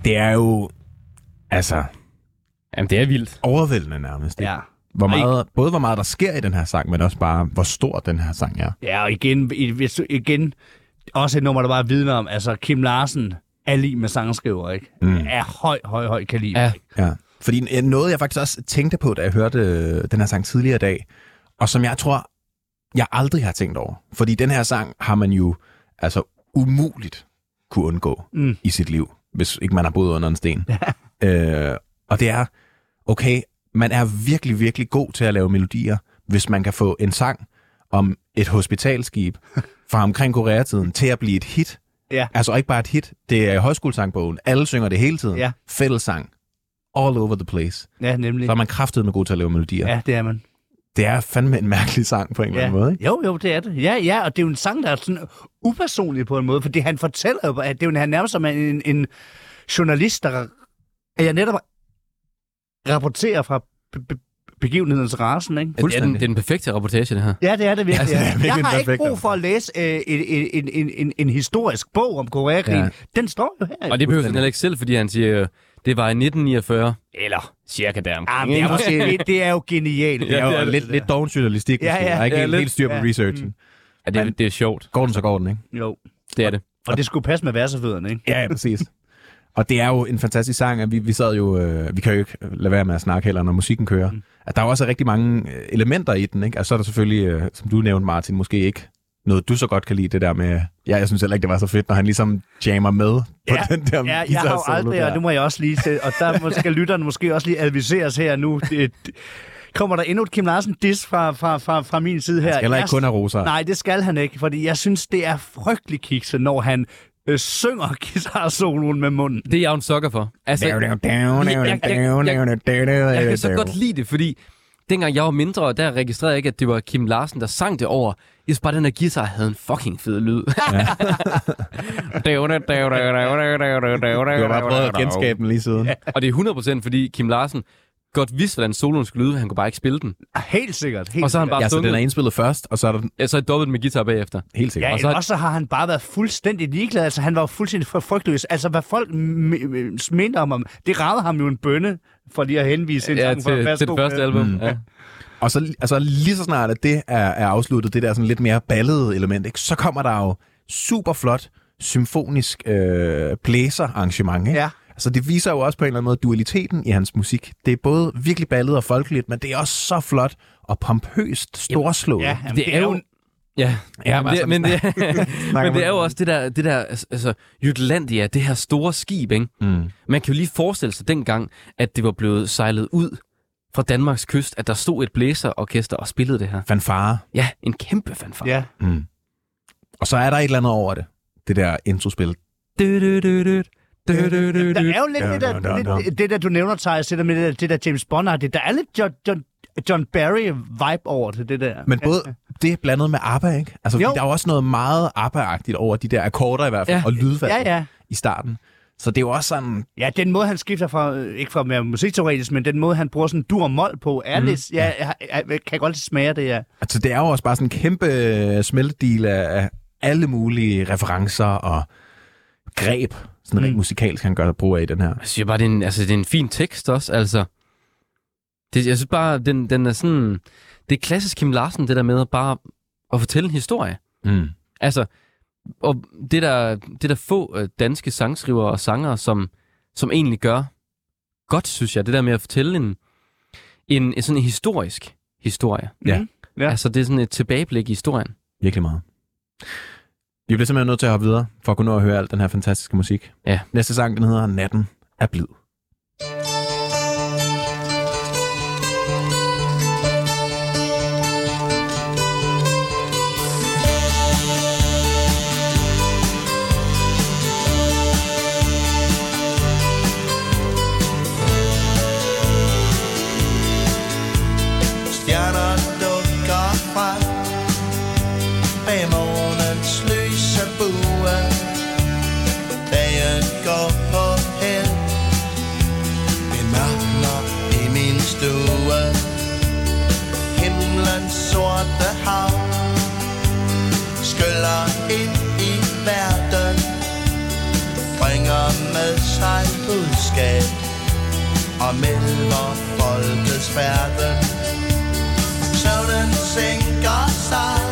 Det er jo, altså, Jamen, det er vildt. overvældende nærmest. ikke? Ja. Hvor meget, både hvor meget der sker i den her sang, men også bare, hvor stor den her sang er. Ja, og igen, igen også et nummer, der bare vidner om, altså Kim Larsen er lige med sangskriver, ikke? Mm. Er høj, høj, høj kaliber. Ja. ikke? Ja. Fordi noget, jeg faktisk også tænkte på, da jeg hørte øh, den her sang tidligere i dag, og som jeg tror, jeg aldrig har tænkt over. Fordi den her sang har man jo altså umuligt kunne undgå Mm. i sit liv, hvis ikke man har boet under en sten. øh, og det er, okay, man er virkelig, virkelig god til at lave melodier, hvis man kan få en sang om et hospitalskib fra omkring Koreatiden til at blive et hit. Ja. Altså ikke bare et hit, det er højskolesangbogen. Alle synger det hele tiden. Ja. Fællessang. All over the place. Ja, nemlig. Så er man kraftet med god til at lave melodier. Ja, det er man. Det er fandme en mærkelig sang på en eller Ja. anden måde, ikke? Jo, jo, det er det. Ja, ja, og det er jo en sang, der er sådan upersonlig på en måde, fordi han fortæller jo, at det er jo han nærmest som en, en journalist, der at jeg netop rapporterer fra be- be- begivenhedens rasen, ikke? Det er, den, det er den perfekte rapportage, det her. Ja, det er det virkelig. Ja, det er virkelig jeg har ikke brug for at læse øh, en, en, en, en, en historisk bog om Koreakrigen. Ja. Ja. Den står jo her. Og det behøver han heller ikke selv, fordi han siger, øh, det var i 1949, eller cirka der Ah, det, er måske, det, det er jo genialt. Det er Ja, det er jo det. lidt, lidt doven journalistik, Ja, ja. Der er ikke Ja, helt, lidt. helt styr på Ja. researchen. Ja, det, det er sjovt. Går den, så går den, ikke? Jo. Det er det. Og det skulle passe med værsefødderne, ikke? Ja, ja, præcis. Og det er jo en fantastisk sang, at vi, vi sad jo, øh, vi kan jo ikke lade være med at snakke heller, når musikken kører. Mm. At der er jo også rigtig mange øh, elementer i den, ikke? Altså så er der selvfølgelig, øh, som du nævnte Martin, måske ikke noget, du så godt kan lide, det der med, ja, jeg synes heller ikke, det var så fedt, når han ligesom jammer med på Ja, den der Ja, jeg har jo aldrig, der. og det må jeg også lige til, og der må- skal lytterne måske også lige adviseres her nu. Det, kommer der endnu et Kim Larsen dis fra, fra, fra, fra min side her? Han skal heller ikke Jeg- kun have roser. Nej, det skal han ikke, fordi jeg synes, det er frygtelig kikset, når han øh, synger guitar-soloen med munden. Det er jeg jo en sukker for. Altså, jeg- jeg- jeg- jeg kan så godt lide det, fordi dengang jeg var mindre, der registrerede jeg ikke, at det var Kim Larsen, der sang det over. Jeg synes bare, den her guitar havde en fucking fed lyd. Du har bare prøvet at genskabe den lige siden. Ja. Og det er 100% fordi Kim Larsen godt vidste, hvordan soloen skulle lyde, han kunne bare ikke spille den. Helt sikkert. Helt Og så har han bare ja, så den er indspillet først, og så er der ja, så er dobbelt med guitar bagefter. helt sikkert. Ja, Og og så- så... også så har han bare været fuldstændig ligeglad. Altså, han var jo fuldstændig frygtløs. Altså, hvad folk m- m- mente om ham, det ragede ham jo en bønne, for lige at henvise en Ja, til, værsgo til det første album. Mm. Ja. Og så altså, lige så snart, at det er, er afsluttet, det der sådan lidt mere ballede element, ikke, så kommer der jo super flot symfonisk øh, blæserarrangement. Ikke? Ja. Altså, det viser jo også på en eller anden måde dualiteten i hans musik. Det er både virkelig ballet og folkeligt, men det er også så flot og pompøst storslået. Ja, jamen, Det er jo... Ja, Ja, men, det, men, det, men det er jo også det der, det der altså, Jutlandia, det her store skib, ikke? Mm. Man kan jo lige forestille sig dengang, at det var blevet sejlet ud fra Danmarks kyst, at der stod et blæserorkester og spillede det her. Fanfare. Ja, en kæmpe fanfare. Ja, Mm. Og så er der et eller andet over det. Det der introspil. Du, du, du, du, du, du, du, der er jo lidt, det, der, lidt det der, du nævner, Thijs, det der med det der, det der James bond det der er lidt John, John, John Barry-vibe over til det der. Men både det er blandet med ABBA, ikke? Altså, der er jo også noget meget ABBA-agtigt over de der akkorder i hvert fald, Ja. og lydvalg Ja, ja. i starten. Så det er jo også sådan, Ja, den måde, han skifter fra, øh, ikke fra at være musikteoretisk, men den måde, han bruger sådan dur og mol på, er mm. lidt, ja, jeg, jeg, jeg, kan godt smage det, ja. altså det er jo også bare sådan en kæmpe øh, smeltedil af, alle mulige referencer og greb, sådan rent Mm. musikalsk, han gør brug af i den her. Jeg synes bare, det er en, altså, det er en fin tekst også. Altså, Det, jeg synes bare, den, den er sådan... Det er klassisk Kim Larsen, det der med at bare at fortælle en historie. Mm. Altså, og det der, det der få øh, danske sangskrivere og sangere, som, som egentlig gør godt, synes jeg, det der med at fortælle en, en, en sådan en historisk historie. Ja. Mhm. Ja. Altså, det er sådan et tilbageblik i historien. Virkelig meget. Vi bliver simpelthen nødt til at hoppe videre, for at kunne nå at høre al den her fantastiske musik. Ja. Næste sang, den hedder Natten er blid. Og melder folkets færden. Søvnen sænker sig.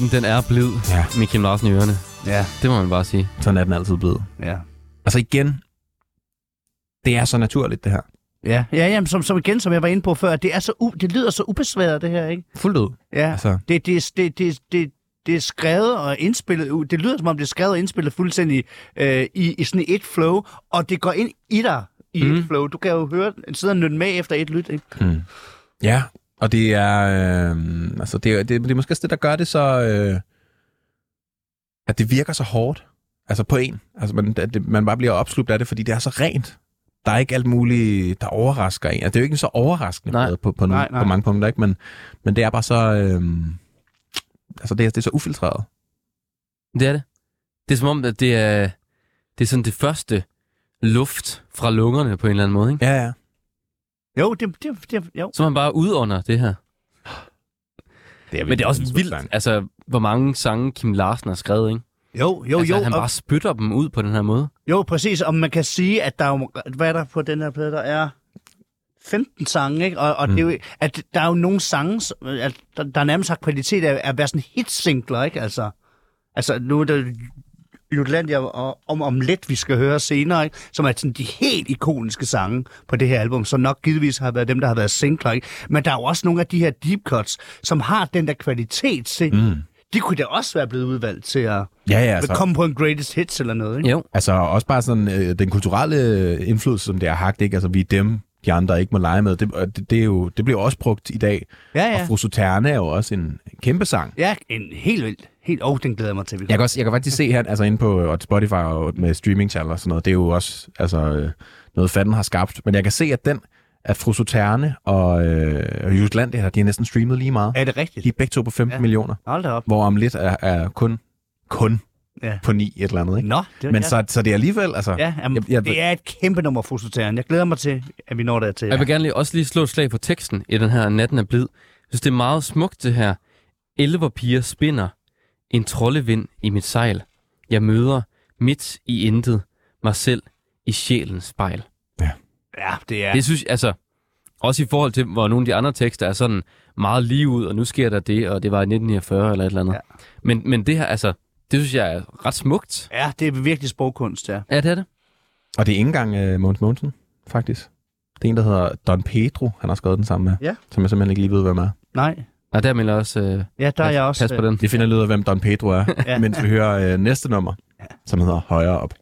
Natten, den er blid Ja. med Kim Larsen i ørerne. Ja. Det må man bare sige. Sådan er den altid blevet. ja. Altså igen, det er så naturligt, det her. Ja, ja jamen, som, som igen, som jeg var inde på før, det, er så u, det lyder så ubesværet, det her, ikke? Fuldt ud. Ja, Altså, det, det, det, det, det, det er skrevet og indspillet, det lyder som om det er skrevet og indspillet fuldstændig øh, i, i sådan et flow, og det går ind i dig i mm. Et flow. Du kan jo høre, sidde og nynne med efter et lyt, ikke? mm. ja, og det er, øh, altså det, er- det, det er måske også det, der gør det så, øh, at det virker så hårdt. Altså på en. Altså man, det, man bare bliver opslugt af det, fordi det er så rent. Der er ikke alt muligt, der overrasker en. Altså, det er jo ikke så overraskende Nej. på, på, Nej, nej, nej. på mange punkter, ikke? Men, men det er bare så... Øh, altså, det er, det er så ufiltreret. Det er det. Det er som om, at det er, det er sådan det første luft fra lungerne på en eller anden måde, ikke? Ja, ja. Jo, det, det, det jo. Så man bare udunder det her. Det er Men det er også vildt, sang. altså, hvor mange sange Kim Larsen har skrevet, ikke? Jo, jo, altså, jo. han og- bare spytter dem ud på den her måde. Jo, præcis. Og man kan sige, at der er jo, hvad er der på den her plade, der er 15 sange, ikke? Og, og mm. det er jo, at der er jo nogle sange, at der, der nærmest har kvalitet af at være sådan hitsingler, ikke? Altså, altså nu er det Jutlandia og om, om let, vi skal høre senere, ikke? som er sådan de helt ikoniske sange på det her album, som nok givetvis har været dem, der har været singler. Ikke? Men der er jo også nogle af de her deep cuts, som har den der kvalitet til, mm. de kunne da også være blevet udvalgt til at Ja, ja, altså. altså, komme på en greatest hits eller noget. Ikke? Jo. altså også bare sådan øh, den kulturelle indflydelse, som det har hagt, ikke? Altså, vi er dem, de andre ikke må lege med. Det, og det, det, er jo, det bliver jo også brugt i dag. Ja, Ja. Og Fru Suterne er jo også en, kæmpe sang. Ja, en helt vildt. Helt, oh, den glæder jeg mig til. vi Jeg kan, også, jeg kan faktisk se her, altså inde på og Spotify og med streaming og sådan noget, det er jo også altså, øh, noget fanden har skabt. Men jeg kan se, at den, at Fru Suterne og, øh, Jutlandia, de har næsten streamet lige meget. Er det rigtigt? De er begge to på 15 Ja. millioner, Hold op. hvor om lidt er, er kun, kun Ja. på 9 et eller andet, ikke? Nå, det, Men ja. så, så det er alligevel, altså... Ja, jamen, jeg, jeg, det er et kæmpe nummer, Fusoterren. Jeg glæder mig til, at vi når dertil. Jeg vil gerne lige, også lige slå et slag på teksten i den her Natten er blid. Jeg synes, det er meget smukt, det her. Elverpiger spinder en troldevind i mit sejl. Jeg møder midt i intet mig selv i sjælens spejl. Ja, det er... Det synes jeg, altså, også i forhold til, hvor nogle af de andre tekster er sådan meget lige ud, og nu sker der det, og det var i 1949 eller et eller andet. Ja. Ja. Men, men det her, altså, det synes jeg er ret smukt. Ja, det er virkelig sprogkunst, ja. Ja, det er det. og det er ikke engang uh, Mogens Mogensen, faktisk. Det er en, der hedder Don Pedro, han har skrevet den sammen med, Ja. som jeg simpelthen ikke lige ved, hvem er. Nej, Og der vil jeg også øh, ja, der er jeg også... pas på den. Det finder af, hvem Don Pedro er, Ja. ja. mens vi hører uh, næste nummer, som hedder Højere op.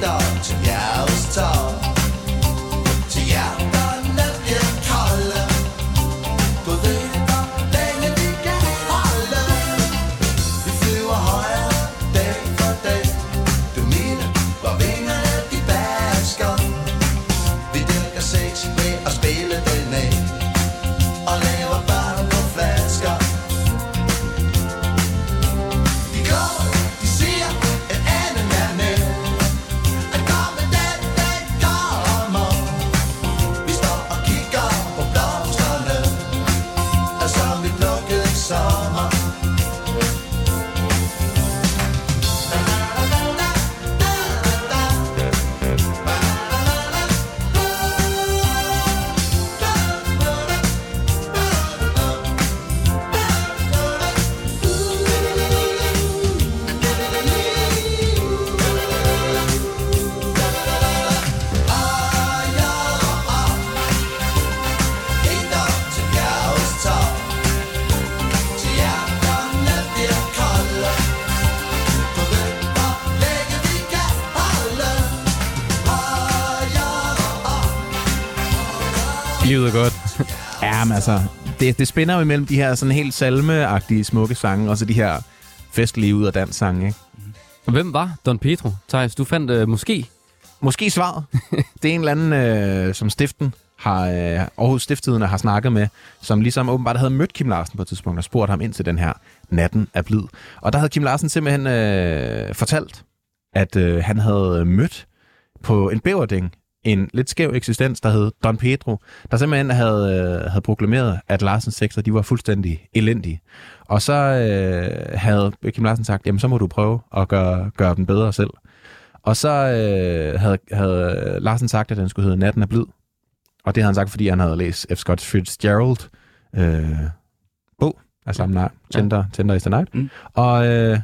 Helt op altså, det, det spænder jo imellem de her sådan helt salmeagtige smukke sange, og så de her festlige ud- og danssange, ikke? Og hvem var Don Pedro? Thijs, du fandt øh, måske. Måske svaret. det er en eller anden, øh, som stiften har, øh, Aarhus Stifttidende har snakket med, som ligesom åbenbart havde mødt Kim Larsen på et tidspunkt og spurgt ham ind til den her Natten er blid. Og der havde Kim Larsen simpelthen øh, fortalt, at øh, han havde mødt på en bæverding en lidt skæv eksistens, der hed Don Pedro, der simpelthen havde, øh, havde proklameret, at Larsens sekser, de var fuldstændig elendige. Og så øh, havde Kim Larsen sagt, jamen så må du prøve at gøre, gøre dem bedre selv. Og så øh, havde, havde Larsen sagt, at den skulle hedde Natten er blid. Og det havde han sagt, fordi han havde læst F. Scott Fitzgerald øh, bog af samme navn, Tender, Tender is the Night. Mm. Og øh,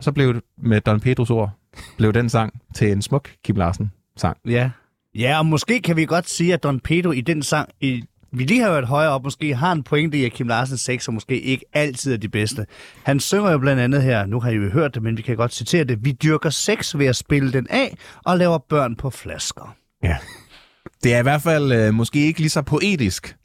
så blev det med Don Pedros ord, blev den sang til en smuk Kim Larsen sang. Ja. Ja, og måske kan vi godt sige, at Don Pedro i den sang, i, vi lige har hørt højere op, måske har en pointe i, at Kim Larsens sex måske ikke altid er de bedste. Han synger jo blandt andet her, nu har I jo hørt det, men vi kan godt citere det, vi dyrker sex ved at spille den af og laver børn på flasker. Ja. Det er i hvert fald øh, måske ikke lige så poetisk,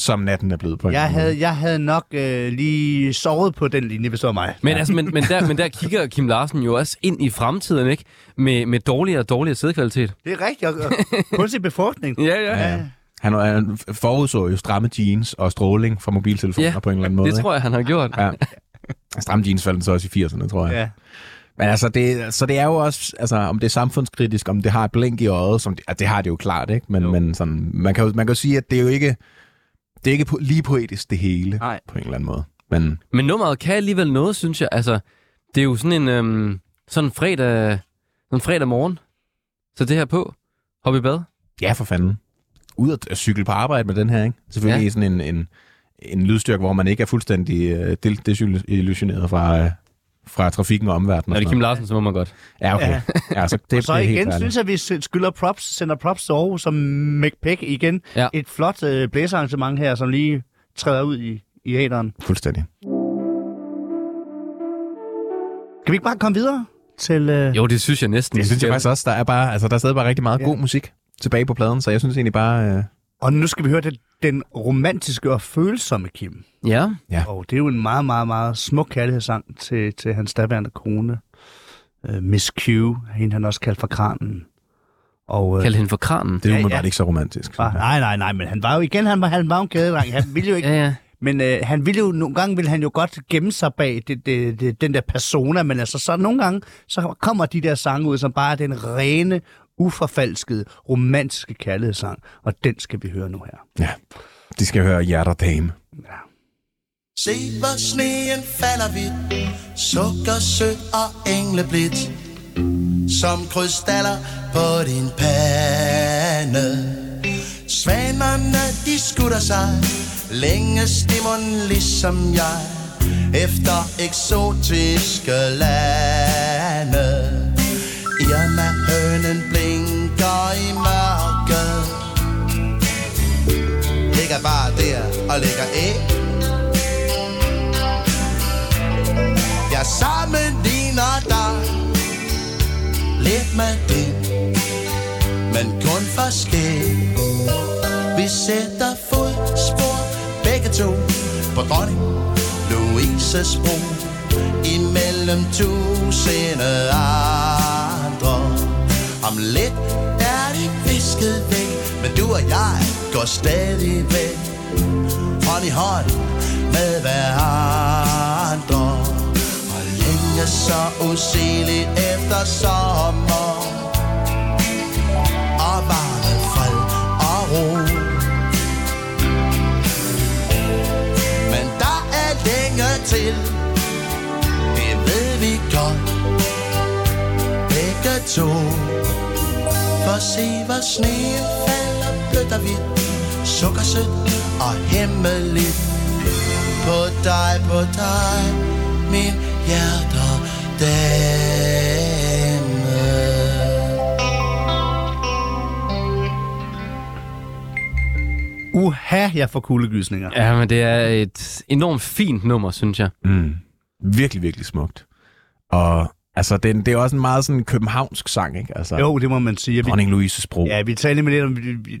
som natten er blevet på. Jeg havde, jeg havde nok øh, lige sovet på den linje, hvis det var mig. Men, altså, men, men, der, men der kigger Kim Larsen jo også ind i fremtiden, ikke? Med, med dårligere og dårligere sædkvalitet. Det er rigtigt. Og, og kunstig befrugtning. Ja, ja. Ja. Han, han forudså jo stramme jeans og stråling fra mobiltelefoner Ja, på en eller anden måde. Det tror jeg, han har gjort. Ja. Stramme jeans faldt så også i 80'erne, tror jeg. ja. Men altså, det, så det er jo også, altså, om det er samfundskritisk, om det har et blink i øjet, som det, altså, det har det jo klart, ikke? Men, men sådan, man, kan jo, man kan jo sige, at det er jo ikke, det er ikke lige poetisk det hele, Nej. på en eller anden måde. Men Men nummeret kan alligevel noget, synes jeg. Altså, det er jo sådan en øhm, sådan fredag, sådan fredag morgen. Så det her på. Hop i bad. ja, for fanden. Ud at cykle på arbejde med den her, ikke? Selvfølgelig Ja. sådan en, en, en lydstyrke, hvor man ikke er fuldstændig øh, desillusioneret fra, øh, fra trafikken og omverdenen. Det er sådan Kim. Larsen, så må man godt. Ja, okay. Ja. Ja, så det Og så helt igen færdigt. synes jeg, vi skylder props, sender props til Aarhus som McPeck igen. Ja. Et flot øh, blæsearrangement her, som lige træder ud i, i æderen. Fuldstændig. Kan vi ikke bare komme videre til... Øh... Jo, det synes jeg næsten. Det synes jeg faktisk også. Der er, bare, altså, der er stadig bare rigtig meget Ja. god musik tilbage på pladen, så jeg synes egentlig bare... Øh, Og nu skal vi høre den, den romantiske og følsomme Kim. Ja, Ja. Og det er jo en meget, meget, meget smuk kærlighedssang til, til hans daværende kone. Uh, Miss Q, hende han også kaldte for kranen. Og, øh, kald hende for kranen. det er jo ja. ja. ikke så romantisk. jeg. nej, nej, nej, men han var jo igen, han var, han var jo en gadedreng. Han ville jo ikke, Ja, ja. men øh, han ville jo, nogle gange ville han jo godt gemme sig bag det, det, det, den der persona, men altså så nogle gange, så kommer de der sange ud, som bare er den rene, uforfalskede, romantiske kærlighedssang, og den skal vi høre nu her. Ja. De skal høre Hjerter Dame. Se hvor sneen falder hvidt Sukkersødt og engleblidt Som krystaller på din pande Svanerne de skutter sig Længe stimmen ligesom jeg Efter eksotiske lande Irma hønen blinker Ligger bare der og lægger æg. Jeg sammenligner dig Lidt med det Men kun forskel Vi sætter fodspor Begge to På dronning Louises bro Imellem tusinde andre. Om lidt er det visket væk Men du og jeg går stadigvæk Hånd i hånd med hverandre Og længe så usigeligt efter sommer. Og varme fred og ro. Men der er længe til. Det ved vi godt Begge to. For se hvor sneen falder blødt og hvidt Sukkersødt og hemmeligt På dig, på dig Min hjerter dame Uha, jeg får kuldegysninger. Ja, men det er et enormt fint nummer, synes jeg. Mm. Virkelig, virkelig smukt. Og altså, det, det er også en meget sådan københavnsk sang, ikke? Altså, Jo, det må man sige. Vi, Dronning Louises bro. ja, vi taler med lidt om vi, vi,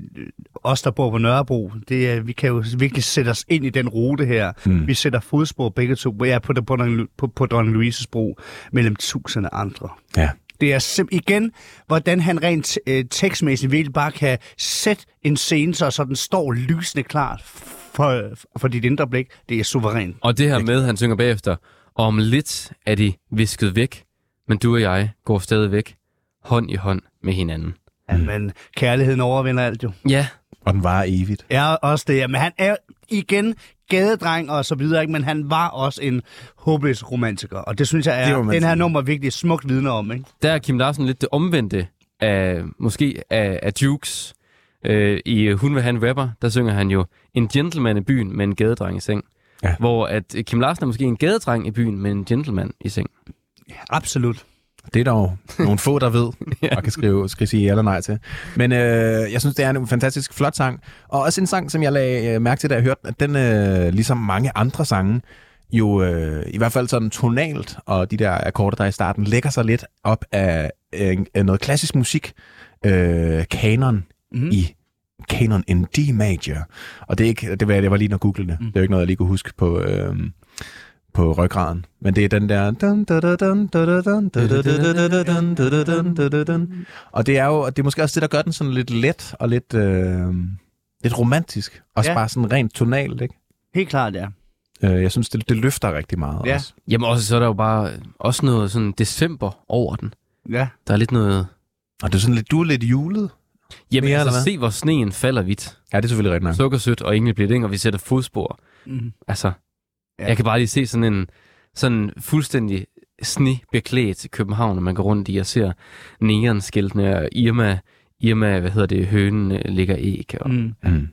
os, der bor på Nørrebro. Det er, vi kan jo virkelig sætte os ind i den rute her. Mm. Vi sætter fodspor begge to. Er på, på, på, på, Dronning Louises bro mellem tusinde andre. ja. Det er simpelthen igen, hvordan han rent øh, tekstmæssigt virkelig bare kan sætte en scene, så, så den står lysende klart for, for dit indre blik. Det er suverænt. Og det her med, han synger bagefter, om lidt er de visket væk, men du og jeg går stadig væk, hånd i hånd med hinanden. Ja, men kærligheden overvinder alt jo. Ja, Og den var evigt. Ja, også det. Men han er igen gadedreng og så videre, ikke? men han var også en håbløs romantiker. Og det synes jeg Det er, man den her nummer virkelig smukt vidner om. Ikke? der er Kim Larsen lidt det omvendte af, måske af, af Jukes. Øh, I Hun vil have en rapper, der synger han jo en gentleman i byen med en gadedreng i seng. Ja. Hvor at Kim Larsen er måske en gadedreng i byen med en gentleman i seng. Absolut. Det er dog nogle få, der ved, og kan skrive, skrive sige ja eller nej til. Men øh, jeg synes, det er en fantastisk flot sang. Og også en sang, som jeg lagde øh, mærke til, da jeg hørte, at den, øh, ligesom mange andre sange, jo øh, i hvert fald sådan tonalt, og de der akkorder, der er i starten, lægger sig lidt op af, øh, af noget klassisk musik, øh, kanon mm. i kanon in D major. Og det er ikke, det var, det var lige at google det. Mm. Det er jo ikke noget, jeg lige kunne huske på, øh, på ryggraden. Men det er den der... Og det er jo det er måske også det, der gør den sådan lidt let og lidt, øh, lidt romantisk. Og ja. bare sådan rent tonalt, ikke? Helt klart, ja. Øh, jeg synes, det, det løfter rigtig meget ja. også. Jamen også, så er der jo bare også noget sådan december over den. Ja. Der er lidt noget... Og det er sådan lidt, du er lidt julet. Jamen mere, altså, se hvor sneen falder hvidt. Ja, det er selvfølgelig rigtigt nok. Sukkersødt og egentlig og vi sætter fodspor. Mm. Altså, Ja. ja. jeg kan bare lige se sådan en sådan fuldstændig snebeklædt København, når man går rundt i og ser neonskiltene og Irma, Irma, hvad hedder det, hønen øh, ligger æg. Og, Mm. Mm.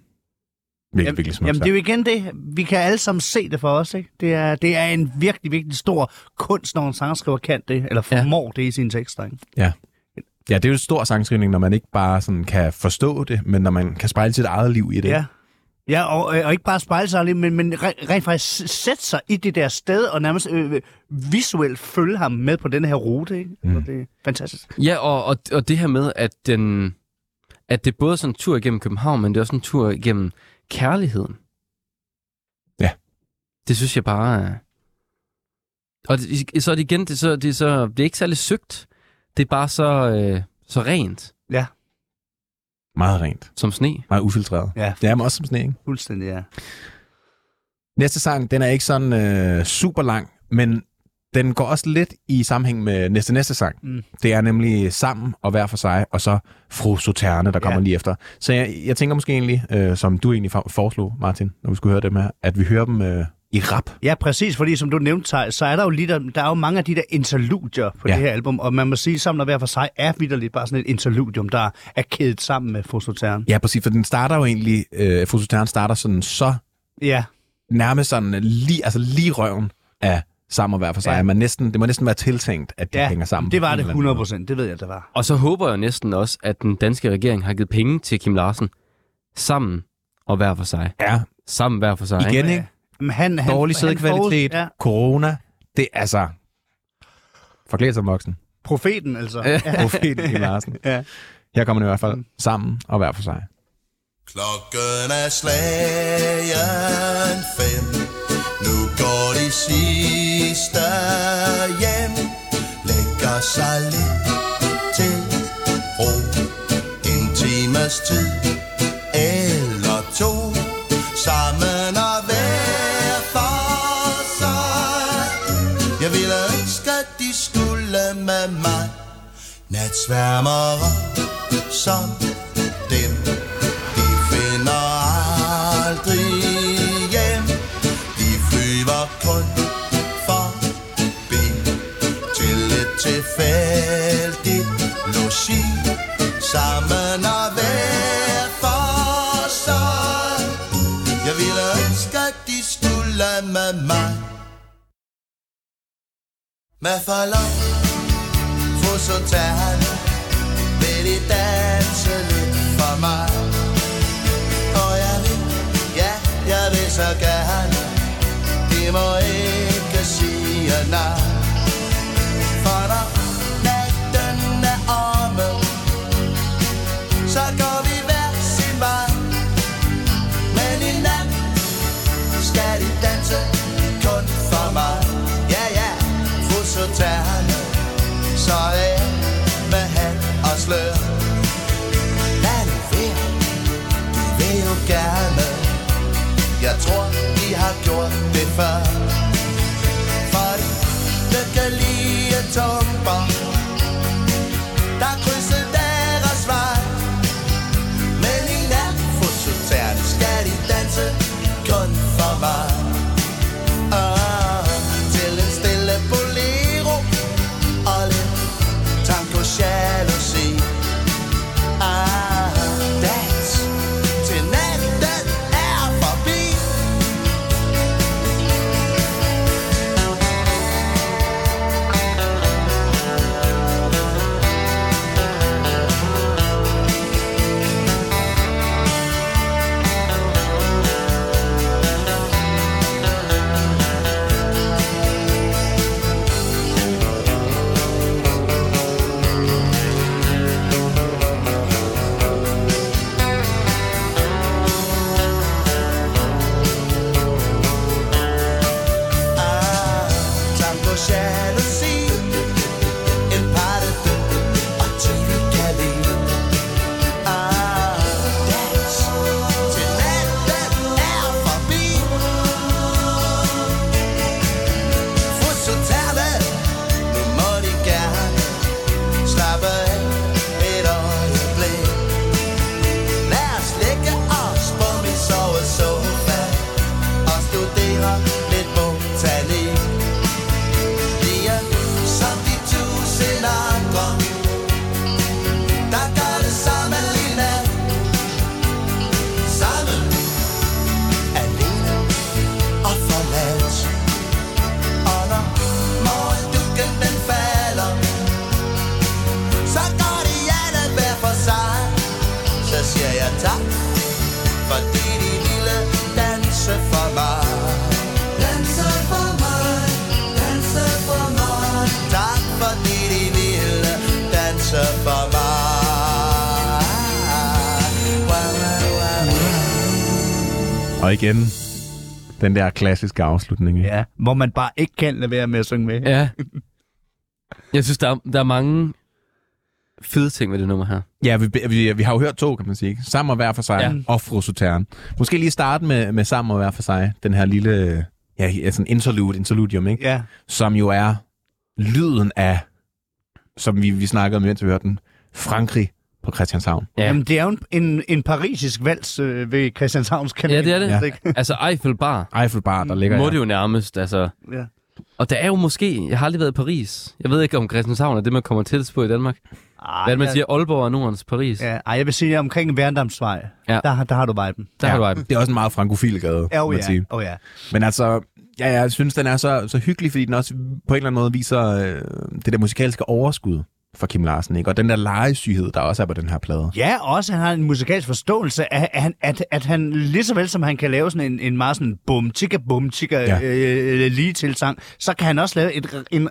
Virkelig, Jamen, virkelig smukt. jamen, det er jo igen det. Vi kan alle sammen se det for os, ikke? Det er, det er en virkelig, virkelig stor kunst, når en sangskriver kan det, eller formår ja. det i sine tekster, ikke? Ja, det er jo en stor sangskrivning, når man ikke bare sådan kan forstå det, men når man kan spejle sit eget liv i det. Ja. Ja, og, og ikke bare spejle sig, men, men re- rent faktisk sætte sig i det der sted, og nærmest øh, visuelt følge ham med på den her rute, ikke? Mm. Det er fantastisk. ja, og, og, og det her med, at, den, at det er både sådan en tur igennem København, men det er også en tur igennem kærligheden. Ja. Det synes jeg bare er... Og det, så er det igen, det er, så, det, er så, det er ikke særlig søgt. Det er bare så, øh, så rent Ja, Meget rent. som sne. Meget ufiltreret. Ja. Det er også som sne, ikke? fuldstændig, ja. Næste sang, den er ikke sådan øh, super lang, men den går også lidt i sammenhæng med næste næste sang. Mm. Det er nemlig Sammen og Hver for sig, og så Fru Soterne, der kommer Ja. lige efter. Så jeg, jeg tænker måske egentlig, øh, som du egentlig for- foreslog, Martin, når vi skulle høre dem her, at vi hører dem øh, i rap. Ja, præcis, fordi som du nævnte, Thaj, så er der jo lige der, der er jo mange af de der interludier på ja. Det her album, og man må sige, sammen og hver for sig er vidderligt bare sådan et interludium, der er kædet sammen med Fosotern. Ja, præcis, for den starter jo egentlig, øh, Fru Soterne starter sådan så Ja, nærmest sådan lige, altså lige røven af Sammen og Hver for sig. Ja. Man næsten, det må næsten være tiltænkt, at de ja hænger sammen. det var det eller anden 100 måde. procent, det ved jeg, det var. Og så håber jeg næsten også, at den danske regering har givet penge til Kim Larsen sammen og hver for sig. Ja, Sammen hver for sig. igen, Ikke? ikke? Men han, han, Dårlig han sædkvalitet, forud- Ja, corona, det er altså... Forklædt som voksen. profeten altså. Ja. Profeten Kim Larsen. ja. Her kommer det i hvert fald sammen og hver for sig. Klokken er slagen fem Nu går de sidste hjem Lægger sig lidt til ro En times tid sværmere som dem De finder aldrig hjem. De flyver kun forbi Til et tilfældigt logi. Sammen og hver for sig. Jeg ville ønske, at de skulle med mig. Med forlov så tager han Vil de danse lidt for mig? Og jeg vil, ja, jeg vil så gerne. De må ikke sige nej. For når natten er omme Så går vi hver sin vej. Men i nat skal de danse kun for mig. Ja, ja, fusoterne Så slør Lad nu være, Du vil jo gerne. Jeg tror, vi har gjort det før. Fordi det kan lide tumper igen, den der klassiske afslutning. ikke? Ja, hvor man bare ikke kan lade være med at synge med. Ja. Jeg synes, der er, der er mange fede ting ved det nummer her. Ja, vi, vi, vi har jo hørt to, kan man sige. Sammen og hver for sig, Ja. og Fru Sutern. Måske lige starte med, med Sammen og hver for sig. Den her lille, ja, ja, sådan interlude, interludium, ikke? Ja, Som jo er lyden af, som vi, vi snakkede om, mens vi hørte den, Frankrig på Christianshavn. Ja. Jamen, det er jo en, en, en parisisk vals øh, ved Christianshavns kanal. Ja, det er det. Ja. Ja. Altså Eiffel Bar Eiffel Bar, der ligger må det jo nærmest, altså... Ja. Og der er jo måske, jeg har aldrig været i Paris. Jeg ved ikke, om Christianshavn er det, man kommer tættest på i Danmark. Ej, Hvad er det, man jeg- siger? Aalborg er Nordens Paris. Ja, ej, jeg vil sige, omkring Værendamsvej, Ja. der, har- der har du viben. Der har du viben. Det er også en meget frankofil gade, Ja, oh, man ja. sige. Oh, ja. Men altså, ja, jeg synes, den er så, så hyggelig, fordi den også på en eller anden måde viser øh, det der musikalske overskud for Kim Larsen, ikke? Og den der legesyghed, der også er på den her plade. Ja, også han har en musikalsk forståelse af, at, han, at, at han lige så vel som han kan lave sådan en, en meget sådan bum, tika bum, tika Ja. ja. øh, lige tilsang, så kan han også lave et, en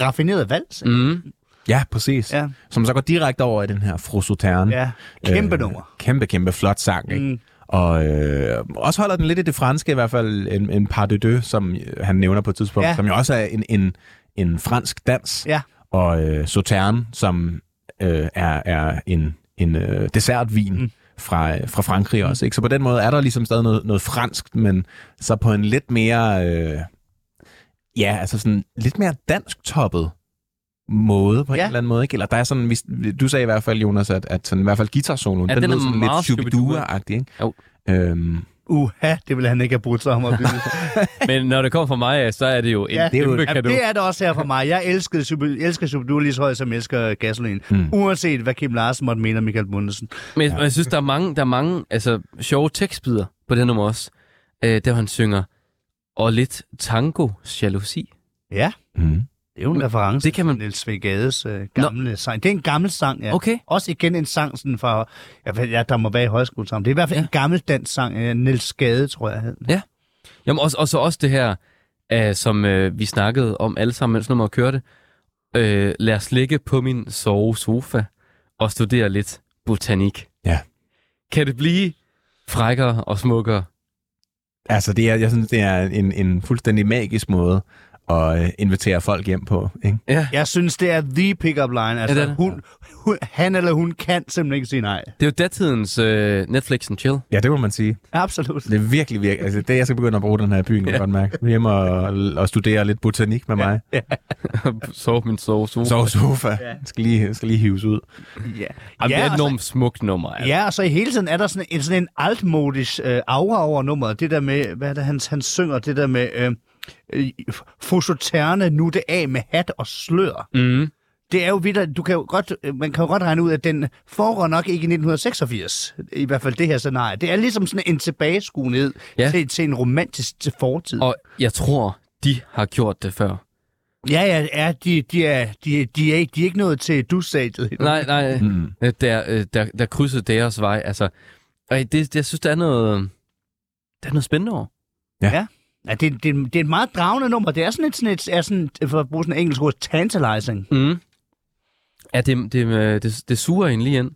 raffineret vals. Mm. Ja, præcis. Ja, Som så går direkte over i den her Frusotern. ja. Kæmpe nummer. Kæmpe, kæmpe flot sang, ikke? Mm. Og øh, også holder den lidt i det franske, i hvert fald en, en par de deux, som øh, han nævner på et tidspunkt, ja. som jo også er en, en, en fransk dans. Ja. Og øh, Sauterne, som øh, er, er en, en øh, dessertvin Mm. fra, øh, fra Frankrig også. Ikke? Så på den måde er der ligesom stadig noget, noget fransk, men så på en lidt mere, øh, ja, altså sådan lidt mere dansk toppet måde på ja. En eller anden måde. Ikke? Eller der er sådan, hvis, du sagde i hvert fald, Jonas, at, at sådan, i hvert fald guitarsoloen, Ja, den, den er sådan meget lidt Shubidua-agtig. Ikke? Jo. Øhm, Uha, det ville han ikke have brudt sig om at byde. Men når det kommer fra mig, så er det jo en Ja, det er kæmpe Jamen, kado. det er det også her for mig. Jeg elskede Super, elsker Superdur lige så højt, som jeg elsker Gasoline. Mm. Uanset hvad Kim Larsen måtte mene om Michael Bundesen. Men ja. jeg synes, der er mange, der er mange altså, sjove tekstbider på det nummer også. Øh, der han synger, og lidt tango jalousi. Ja, mm. Det er jo en reference Det kan man- til Niels V. Gades øh, gamle sang. Det er en gammel sang, ja. Okay. Også igen en sang sådan fra, jeg ja, der må være i højskole sammen. Det er i hvert fald Ja. en gammel dansk sang. Øh, Niels Gade, tror jeg. hed. Ja. Jamen også, også, også det her, uh, som uh, vi snakkede om alle sammen, mens nummeret kørte. Uh, lad os ligge på min sovesofa og studere lidt botanik. Ja. Kan det blive frækkere og smukkere? Altså, det er, jeg synes, det er en, en fuldstændig magisk måde at øh, invitere folk hjem på. Ikke? Ja. Jeg synes, det er the pick-up line. Altså, det ja, er det. hun, hun, han eller hun kan simpelthen ikke sige nej. Det er jo datidens uh, Netflix and chill. Ja, det må man sige. Absolut. Det er virkelig, virkelig... Altså, det jeg skal begynde at bruge den her i byen, kan Ja. godt mærke. Hjem og, og studere lidt botanik med mig. Sove på min sovesofa. Sov sofa. Ja. Skal lige, skal lige hives ud. Ja, Jamen, ja, det er et og enormt smukt nummer. Altså. Ja, og så i hele tiden er der sådan en, sådan en altmodisk øh, aura over nummeret. Det der med, hvad er det, han, han synger, det der med, øh, øh, Fosoterne, nu det af med hat og slør. Mm. Det er jo vidt, du kan jo godt, øh, man kan jo godt regne ud, at den foregår nok ikke i 1986. I hvert fald det her scenarie. Det er ligesom sådan en tilbageskuenhed Ja. ja. til, til en romantisk til fortid. Og jeg tror, de har gjort det før. Ja, ja, ja de, de, er, de, de, er, de er ikke nået til du-stadiet. Nej, nej. Mm. Øh, Der, øh, der, der krydsede deres vej. Altså, ej, det, det, jeg synes, der er noget, der er noget spændende over. Ja, det, det, det er et meget dragende nummer. Det er sådan et, sådan et er sådan, for at bruge sådan et engelsk ord, tantalizing. Mm. Ja, det, det, øh, det, det suger en lige ind.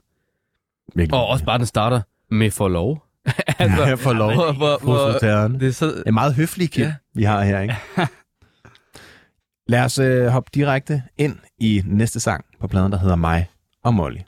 Virkelig. Og også bare, den starter med for lov. altså, Ja, for lov. Hvor, hvor, hvor, det er så... En meget høflig kid, Ja. ja. vi har her, ikke? Lad os øh, hoppe direkte ind i næste sang på pladen, der hedder Mig og Molly.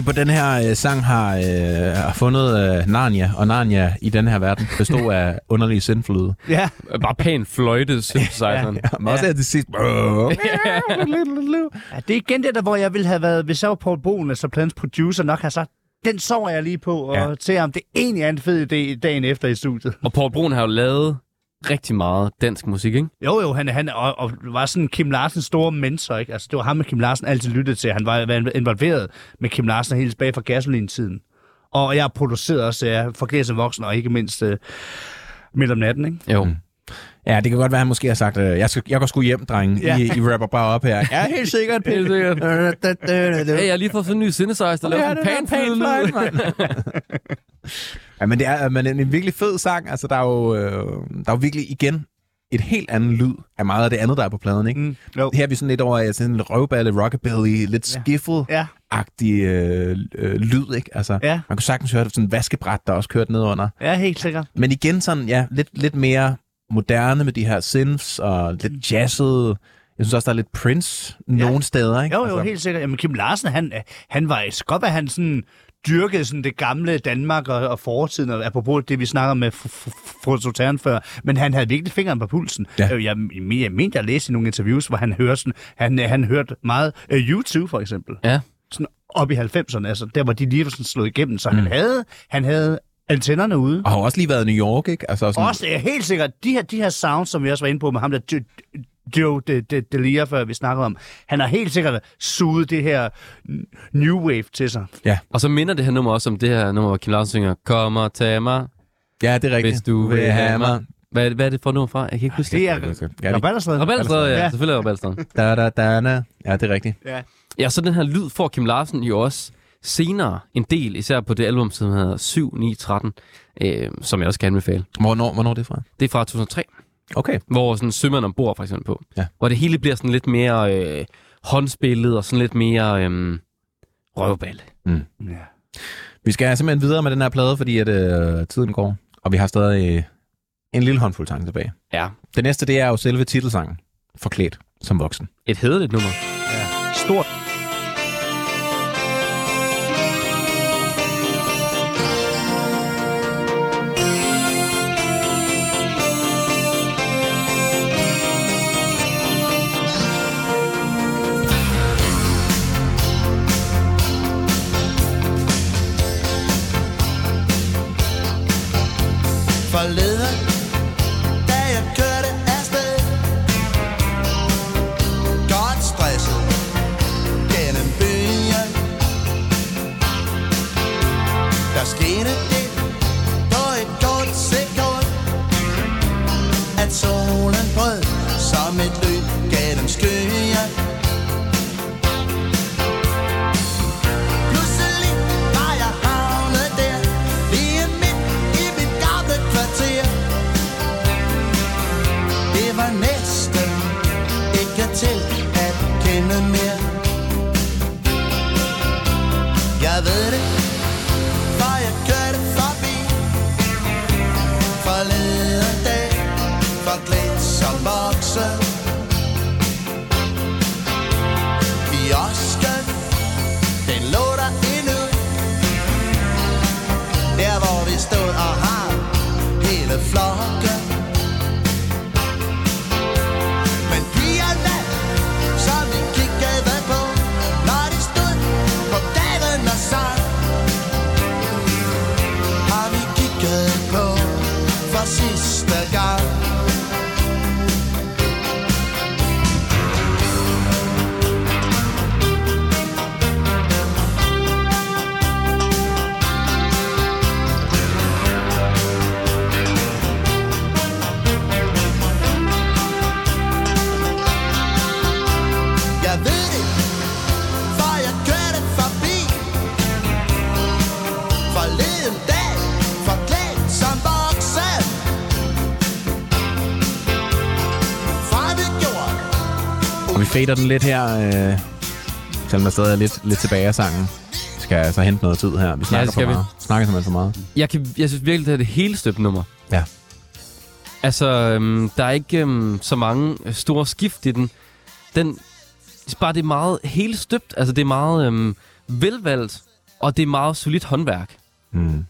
De på den her øh, sang har, øh, har fundet øh, Narnia, og Narnia i den her verden bestod af underlige sindflyde. Ja, Bare pæn fløjte, jeg. Sådan. Ja, men også her til sidst. Ja, det er igen det der, hvor jeg ville have været, hvis jeg var Paul Broen, altså plans producer, nok har sagt, den sover jeg lige på, og Ja. ja. til om det egentlig er en fed idé dagen efter i studiet. Og Paul Brun har jo lavet rigtig meget dansk musik, ikke? Jo, jo, han, han og, og var sådan Kim Larsens store mentor, ikke? Altså, det var ham, med Kim Larsen altid lyttede til. Han var, var involveret med Kim Larsen helt tilbage fra gasolin-tiden. Og jeg har produceret også ja, for Glæs voksen, og ikke mindst uh, midt om natten, ikke? Jo. Mm. Ja, det kan godt være, at han måske har sagt, øh, jeg, skal, jeg går sgu hjem, drenge. Ja. I, I rapper bare op her. Ja, helt sikkert. Helt sikkert. Hey, jeg har lige fået sådan en ny synthesizer, der laver sådan en panfløde. ja, men det er men en, en virkelig fed sang. Altså, der er jo, øh, der er jo virkelig igen et helt andet lyd af meget af det andet, der er på pladen, ikke? Mm, jo. Her er vi sådan lidt over i sådan en røvballe, rockabilly, lidt Ja. skiffle-agtig Ja, øh, øh, lyd, ikke? Altså, Ja. man kunne sagtens høre det sådan en vaskebræt, der også kørte ned under. ja, helt sikkert. Men igen sådan, ja, lidt, lidt mere moderne med de her synths og lidt jazzet. Jeg synes også, der er lidt Prince nogle steder, ikke? Jo, jo, helt sikkert. Jamen, Kim Larsen, han, han var, skal godt være, han sådan dyrkede sådan det gamle Danmark og, og fortiden, og apropos det, vi snakker med Fototern før, men han havde virkelig fingeren på pulsen. Ja. Øh, Jeg, jeg, jeg mente, jeg læste i nogle interviews, hvor han hørte sådan, han, han hørte meget uh, YouTube for eksempel. Ja. Sådan op i 90'erne, altså der, hvor de lige var sådan slået igennem, så mm. han havde, han havde antennerne ude. Og har også lige været i New York, ikke? Altså sådan, Også, er helt sikkert, de her, de her sounds, som vi også var inde på med ham der Jo- Joe De, De, Delia, før vi snakkede om, han har helt sikkert suget det her new wave til sig. Og så minder det her nummer også om det her nummer, hvor Kim Larsen synger, Kom og tag mig, Ja, det er rigtigt. hvis du vil have mig. Hvad, hvad er det for nummer fra? Jeg kan ikke huske det. Det er Ja, det, Rabalderstræde. Balstad, ja. Ja. Selvfølgelig er Balstad. da, da, da, da. ja, det er rigtigt. Ja. Ja, så den her lyd får Kim Larsen jo også senere en del, især på det album, som hedder 7, 9, 13, øh, som jeg også kan anbefale. Hvornår, hvornår er det fra? Det er fra 2003, Okay. hvor sådan sømmeren ombord for eksempel på. Ja. Hvor det hele bliver sådan lidt mere øh, håndspillet og sådan lidt mere øh, røvballe. ja. Vi skal simpelthen videre med den her plade, fordi at, øh, tiden går, og vi har stadig øh, en lille håndfuld sange tilbage. Ja, Det næste, det er jo selve titelsangen, Forklædt som voksen. et hederligt nummer. ja. Stort. Forleden, fader den lidt her, øh, selvom der stadig er lidt, lidt tilbage af sangen. Skal jeg så hente noget tid her. Vi snakker skal for vi. meget. Snakker simpelthen for meget. Jeg, kan, jeg synes virkelig, det er det hele støbt nummer. Ja. Altså, øhm, der er ikke øhm, så mange øh, store skift i den. Den, er bare det er meget helt støbt. Altså, det er meget øhm, velvalgt, og det er meget solidt håndværk. Mm.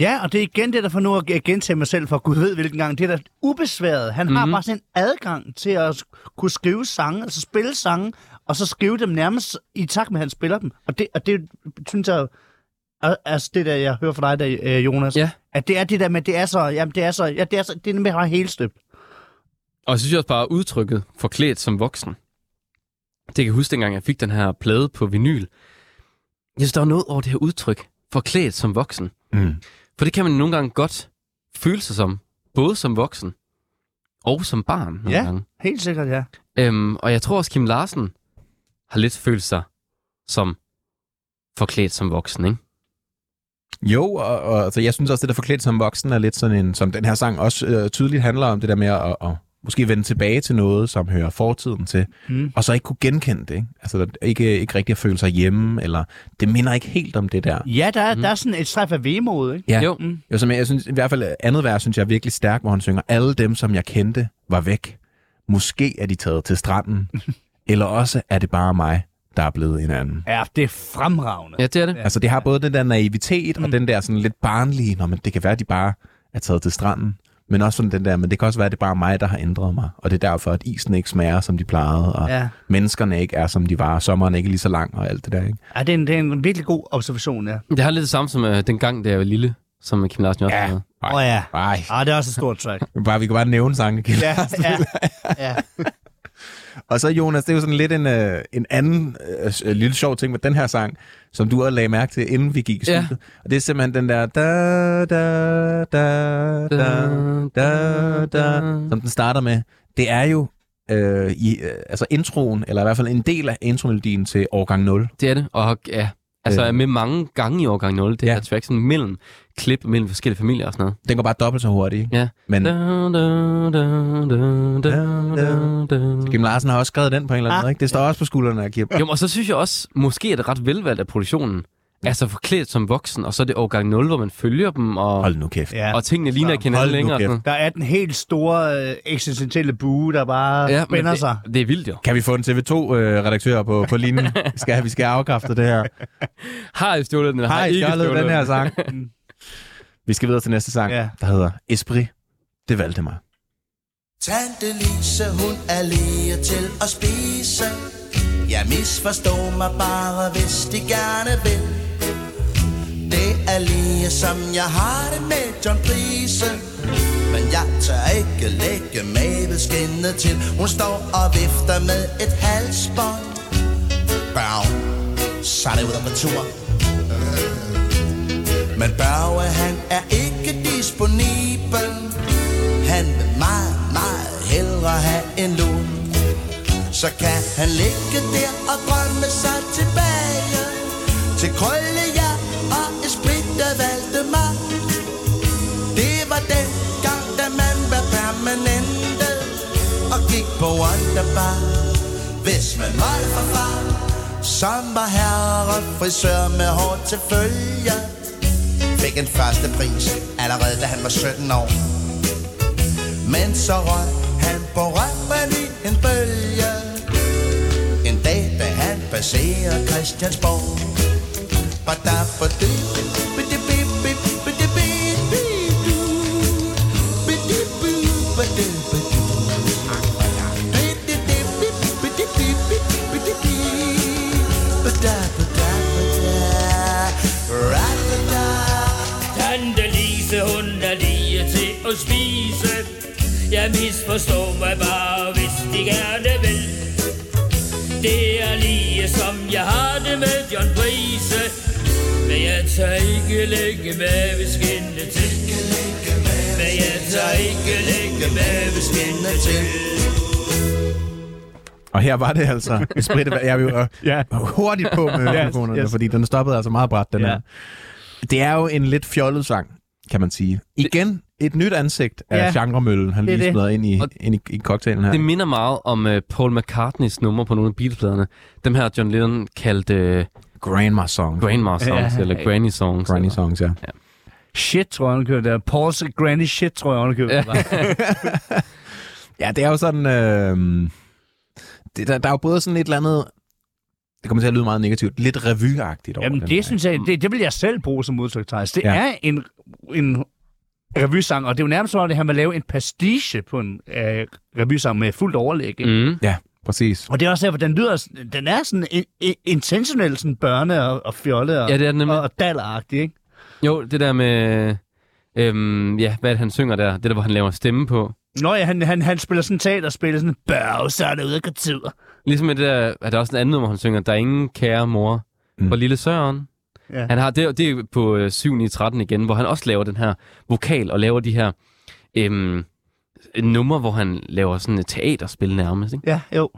Ja, og det er igen det, der får nu at gentage mig selv for Gud ved hvilken gang. Det er da ubesværet. Han mm-hmm. har Mhm. bare sådan en adgang til at kunne skrive sange, altså spille sange, og så skrive dem nærmest i takt med, at han spiller dem. Og det, og det synes jeg, al- altså det der, jeg hører fra dig der, øh, Jonas, Ja. at det er det der med, det er så, jamen det er så, ja, det er så, det er med at helt støbt. Og jeg synes også bare, udtrykket forklædt som voksen. Det kan jeg huske, dengang jeg fik den her plade på vinyl. Jeg synes, der var noget over det her udtryk, forklædt som voksen. Mm. For det kan man nogle gange godt føle sig som, både som voksen og som barn nogle Ja. gange. Helt sikkert, ja. Øhm, og jeg tror også, Kim Larsen har lidt følt sig som forklædt som voksen, ikke? Jo, og, og altså, jeg synes også, det der forklædt som voksen er lidt sådan en, som den her sang også øh, tydeligt handler om, det der med at, at, måske vende tilbage til noget, som hører fortiden til, Mm. og så ikke kunne genkende det. Ikke? Altså der- ikke, ikke rigtig at føle sig hjemme, eller det minder ikke helt om det der. Ja, der er, Mm. der er sådan et strejf af vemod, ikke? Ja. Jo. Mm. Jo, som jeg, jeg synes, i hvert fald andet vers, synes jeg er virkelig stærk, hvor han synger, alle dem, som jeg kendte, var væk. Måske er de taget til stranden, eller også er det bare mig, der er blevet en anden. Ja, det er fremragende. Ja, det er det. Altså, det har både den der naivitet, mm. og den der sådan lidt barnlige, når man, det kan være, at de bare er taget til stranden. Men også sådan den der, men det kan også være, at det er bare mig, der har ændret mig. Og det er derfor, at isen ikke smager, som de plejede, og ja. Menneskerne ikke er, som de var, og sommeren ikke er lige så lang, og alt det der, ikke? ja det, er en, det er en virkelig god observation, ja. Det har lidt det samme som øh, den gang, da jeg var lille, som Kim Larsen også Ja. havde. Åh oh, ja. Ej, Ah, det er også et stort track. bare, vi kan bare nævne sange. ja, ja, ja. Og så Jonas, det er jo sådan lidt en, øh, en anden øh, øh, lille sjov ting med den her sang, som du også lagde mærke til, inden vi gik i Ja. studiet. Og det er simpelthen den der da, da, da, da, da, da, som den starter med. Det er jo øh, i, øh, altså introen, eller i hvert fald en del af intromelodien til årgang 0. Det er det, og ja, altså Øh. med mange gange i årgang 0, det Ja. ja. her track, sådan mellem klip mellem forskellige familier og sådan noget. Den går bare dobbelt så hurtigt, ikke? Ja. Men Da, da, da, da, da, da, da. Kim Larsen har også skrevet den på en eller anden Ah. måde, ikke? Det står også på skuldrene af Kim. Jo, og så synes jeg også, måske er det ret velvalgt af produktionen. Altså forklædt som voksen, og så er det årgang 0, hvor man følger dem, og, Hold nu kæft. ja. og tingene ligner ikke hinanden længere. kæft. Der er den helt store øh, eksistentielle bue, der bare ja, spænder det, sig. Det er vildt jo. Kan vi få en TV2-redaktør på, på linjen? Skal, vi skal afkræfte det her. Har I stjålet den, eller har, Har I I ikke stjålet stjålet den her sang? vi skal videre til næste sang, Ja. der hedder Esprit. Det valgte mig. Tante Lise, hun er lige til at spise. Jeg misforstår mig bare, hvis de gerne vil. Det er lige som jeg har det med John Prise. Men jeg tør ikke lægge maveskinnet til. Hun står og vifter med et halsbånd. Børn, så er det ud på tur. Men Børge, han er ikke disponibel. Han vil meget, meget hellere have en lun. Så kan han ligge der og drømme sig tilbage. Til krølle ja og esprit, der valgte mig. Det var den gang, da man var permanente. Og gik på Wonderbar Hvis man var for far Som var herre frisør med hår til følge. Fik en første pris allerede da han var 17 år men så røg han på røven i en bølge En dag, da han passerer Christiansborg Badabadu, der for bidibu, Yeah. At spise. Jeg misforstår mig bare, hvis de gerne vil. Det er lige som jeg har det med John Prise. Men jeg tør ikke lægge med ved skinne til. Men jeg tør ikke lægge med ved skinne til. Og her var det altså Esprit. Jeg jo øh, Ja. hurtigt på med Yes, mikrofonerne, yes. fordi den stoppede altså meget bræt, den Ja. her. Det er jo en lidt fjollet sang, kan man sige. Igen et nyt ansigt af Ja, genremøllen, han det lige smider ind i, Og- ind i, i cocktailen her. Det minder meget om uh, Paul McCartneys numre på nogle af Beatles-pladerne. Dem her John Lennon kaldte uh, Grandma song. Grandma Songs, Ja. eller Granny Songs. Granny eller- songs, ja. Shit, tror jeg, han der. Paul's Granny Shit, tror jeg, han. Ja. Ja, det er jo sådan... Øh, det, der, der er jo både sådan et eller andet... det kommer til at lyde meget negativt, lidt revyagtigt over Jamen, den det her. synes jeg, det, det vil jeg selv bruge som udtryk, Thijs. Det Ja. ja. er en, en revysang, og det er jo nærmest som om, det her med at lave en pastiche på en øh, revysang med fuldt overlæg. Ikke? Mm. Ja, præcis. Og det er også derfor, den lyder, sådan- den er sådan in, in, intentionelt sådan børne og, og fjolle og, Ja, det er nemlig. og, og dalleragtig, ikke? Jo, det der med... Øhm, ja, hvad er det, han synger der? Det der, hvor han laver stemme på. Nå ja, han, han, han spiller sådan teaterspil, sådan, bøv, så er det ude af kultur. Ligesom med det der, er der også en anden nummer, han synger, Der er ingen kære mor mm. for lille Søren. Ja. Han har, det, det er på øh, 7 i 13 igen, hvor han også laver den her vokal og laver de her øhm, numre, hvor han laver sådan et teaterspil nærmest. Ikke? Ja, jo.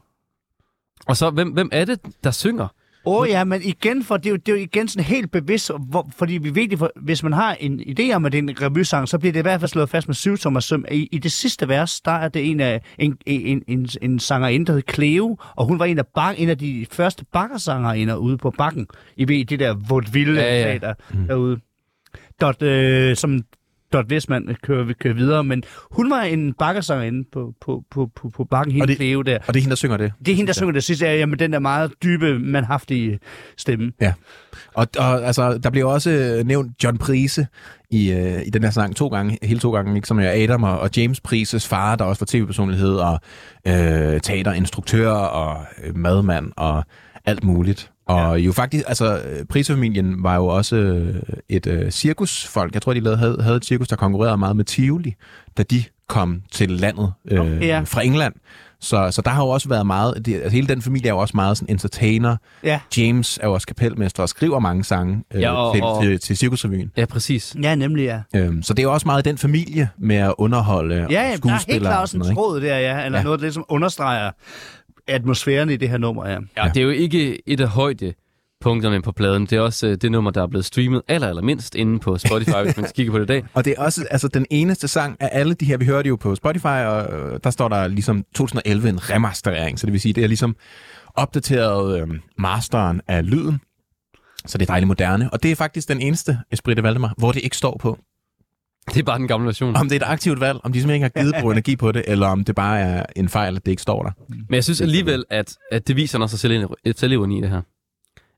Og så, hvem, hvem er det, der synger? Åh oh, ja, men igen, for det er jo, det er jo igen sådan helt bevidst, hvor, fordi vi ved det, for, hvis man har en idé om, at det er en revysang, så bliver det i hvert fald slået fast med syv tommer søm. I, I det sidste vers, der er det en af en, en, en, en sangerinde, der hed Cleo, og hun var en af, bak, en af de første bakkersangerinder ude på bakken. I ved, det der vaudeville Ja, ja. teater derude. Dot, øh, som Dot Westman kører, kører videre, men hun var en bakkersangerinde på, på, på, på, på bakken, det- Cleo der. Og det er hende, der synger det. Det er hende, der synger det sidste, ja, med den der meget dybe, manhaftige stemme. Ja. Og, og altså, der bliver også øh, nævnt John Prise i, øh, i den her sang to gange, hele to gange, ikke? som er Adam og, og James Prises far, der også var tv-personlighed og øh, teaterinstruktør og øh, madmand og alt muligt. Og jo faktisk, altså øh, Prisefamilien var jo også øh, et øh, cirkusfolk. Jeg tror, de lavede, havde, havde et cirkus, der konkurrerede meget med Tivoli, da de kom til landet øh, Okay, ja. fra England. Så, så der har jo også været meget, det, altså hele den familie er jo også meget sådan entertainer, Ja. James er jo også kapelmester og skriver mange sange øh, Ja, og- til, og- til, til Cirkusrevyen. Ja, præcis. Ja, nemlig, ja. Øhm, så det er jo også meget den familie med at underholde Ja, og ja der er helt skuespillere klart og også sådan en tråd der, ja. Eller Ja. ja. noget af det, som understreger atmosfæren i det her nummer, ja. Ja, det er jo ikke et af højdepunkterne på pladen. Det er også øh, det nummer, der er blevet streamet aller, aller mindst inde på Spotify, hvis man kigger på det i dag. Og det er også altså, den eneste sang af alle de her, vi hører det jo på Spotify, og øh, der står der ligesom 2011 en remasterering, så det vil sige, det er ligesom opdateret øh, masteren af lyden, så det er dejligt moderne. Og det er faktisk den eneste Esprit de Valdemar, hvor det ikke står på. Det er bare den gamle version. Om det er et aktivt valg, om de simpelthen ikke har givet bruge energi på det, eller om det bare er en fejl, at det ikke står der. Men jeg synes alligevel, at, at det viser også selv selvironi i det her.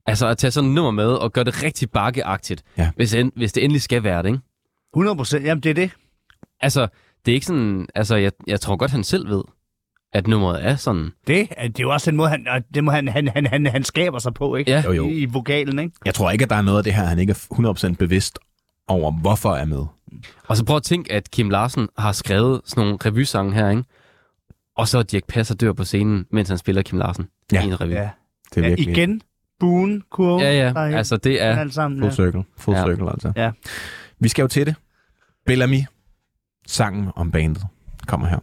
Altså at tage sådan et nummer med og gøre det rigtig bakkeagtigt, Ja. hvis, en, hvis det endelig skal være det, ikke? 100 procent, jamen det er det. Altså, det er ikke sådan... Altså, jeg, jeg tror godt, han selv ved, at nummeret er sådan. Det, er- det er jo også den måde, han, og det må han, han, han, han, han skaber sig på, ikke? Ja. Jo, jo. I, I vokalen, ikke? Jeg tror ikke, at der er noget af det her, han ikke er 100% bevidst over, hvorfor er med. Og så prøv at tænke, at Kim Larsen har skrevet sådan nogle revysange her, ikke? Og så Dirk Passer dør på scenen, mens han spiller Kim Larsen Ja. i en revy. Ja. Det er ja virkelig igen, buen, kurve, ja, ja. Altså, det er... alt sammen. full Ja. circle. Full Ja. circle, altså. Ja. Vi skal jo til det. Bellamy, sangen om bandet, kommer her.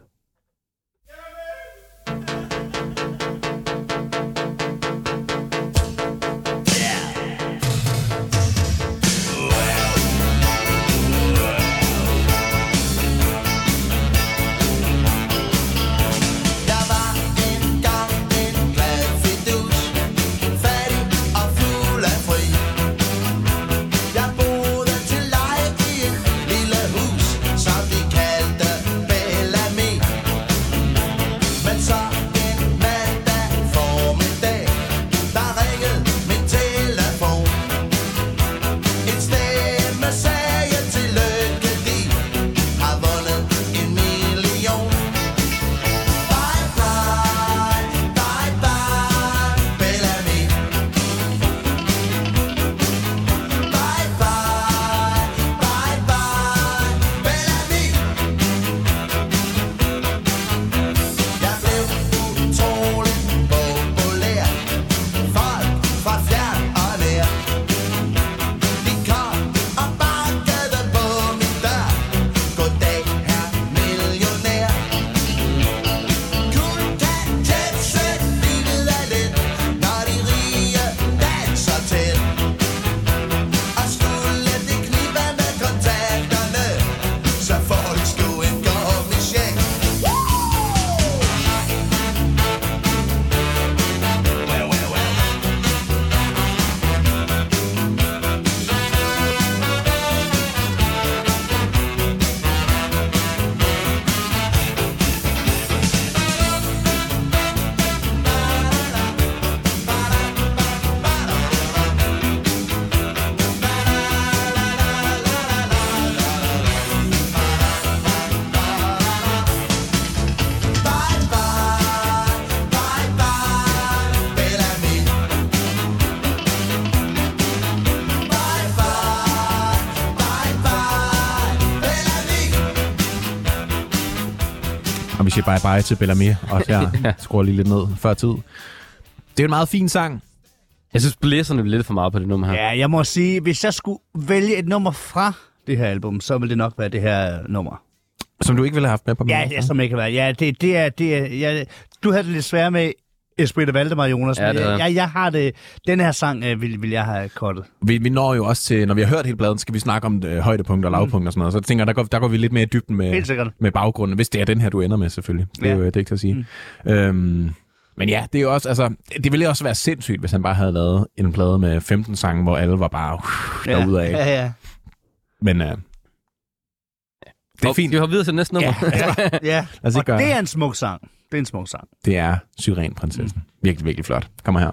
Og vi siger bye bye til Bellamy, og jeg skruer lige lidt ned før tid. Det er en meget fin sang. Jeg synes, blæserne bliver lidt for meget på det nummer her. Ja, jeg må sige, hvis jeg skulle vælge et nummer fra det her album, så ville det nok være det her nummer. Som du ikke ville have haft med på Ja, det er som ikke kan være. Ja, det, det er... Det er ja, du havde det lidt svært med Esprit Valdemar, Jonas. Ja, det jeg, er. jeg, jeg har det... Den her sang øh, vil, vil jeg have kottet. Vi, vi når jo også til, når vi har hørt hele bladen, skal vi snakke om øh, højdepunkter og lavpunkter og sådan noget. Så jeg tænker, der går, der går vi lidt mere i dybden med, med baggrunden, hvis det er den her, du ender med selvfølgelig. Det er Ja. jo det er ikke til at sige. Mm. Øhm, men ja, det er jo også, altså, det ville også være sindssygt, hvis han bare havde lavet en plade med 15 sange, hvor alle var bare uh, Ja, derudad. ja, ja. Men øh, det er fint. Vi har videre til næste nummer. ja, ja. os Og gøre- det er en smuk sang. Det er en smuk sang. Det er Syrenprinsessen. Mm. Virkelig, virkelig flot. Kommer her.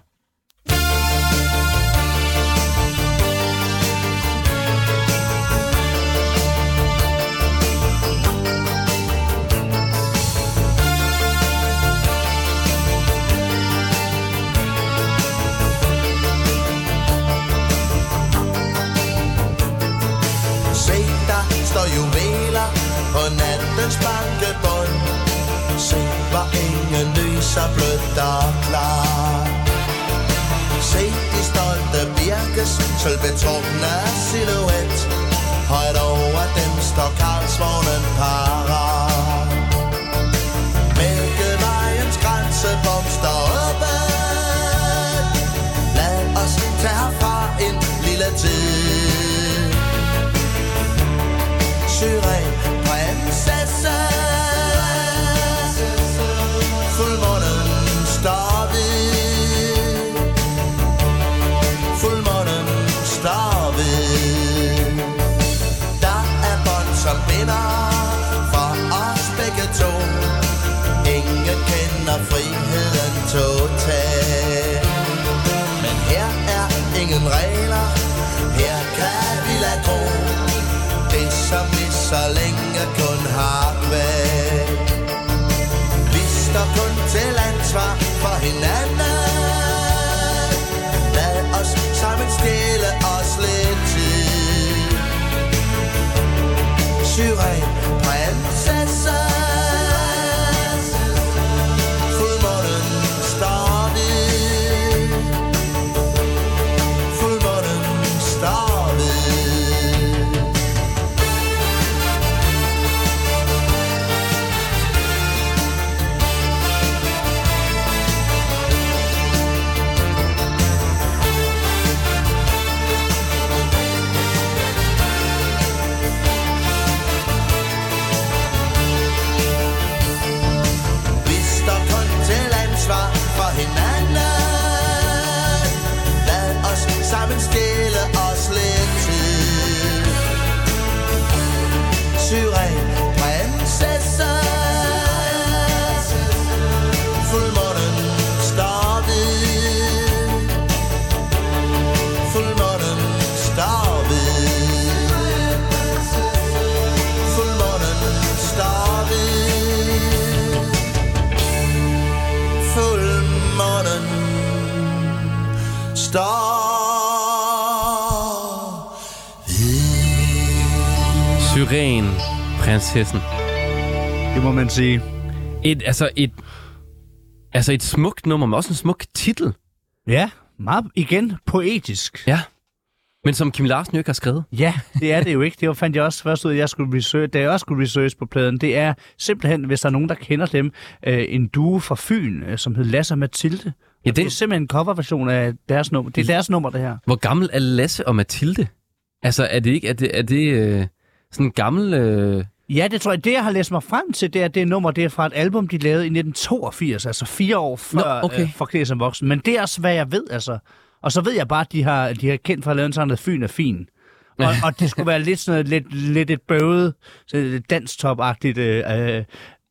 Så blødt og klar. Se de stolte birkes sølvbetrukne silhuet. Højt over dem står Karlsvognen parat. Mælkevejens grænsebom står åben. Lad os tage herfra en lille tid. Prinsessen. Det må man sige. Et, altså et, altså et smukt nummer, men også en smuk titel. Ja, meget igen poetisk. Ja. Men som Kim Larsen jo ikke har skrevet. Ja, det er det jo ikke. Det var, fandt jeg også først ud af, at jeg skulle research, da jeg også skulle research på pladen. Det er simpelthen, hvis der er nogen, der kender dem, øh, en duo fra Fyn, øh, som hed Lasse og Mathilde. Ja, Det er den, simpelthen en coverversion af deres nummer. Det er deres nummer, det her. hvor gammel er Lasse og Mathilde? Altså, er det ikke, er det, er det øh, sådan en gammel... Øh, Ja, det tror jeg. Det, jeg har læst mig frem til, det er det nummer, det er fra et album, de lavede i 1982, altså fire år før Nå, okay. øh, Forklædt som voksen. Men det er også, hvad jeg ved, altså. Og så ved jeg bare, at de har, de har kendt for at lave en der hedder Fyn er fin. Og, og det skulle være lidt sådan noget, lidt, lidt et bøvet, sådan et danstop-agtigt øh, øh,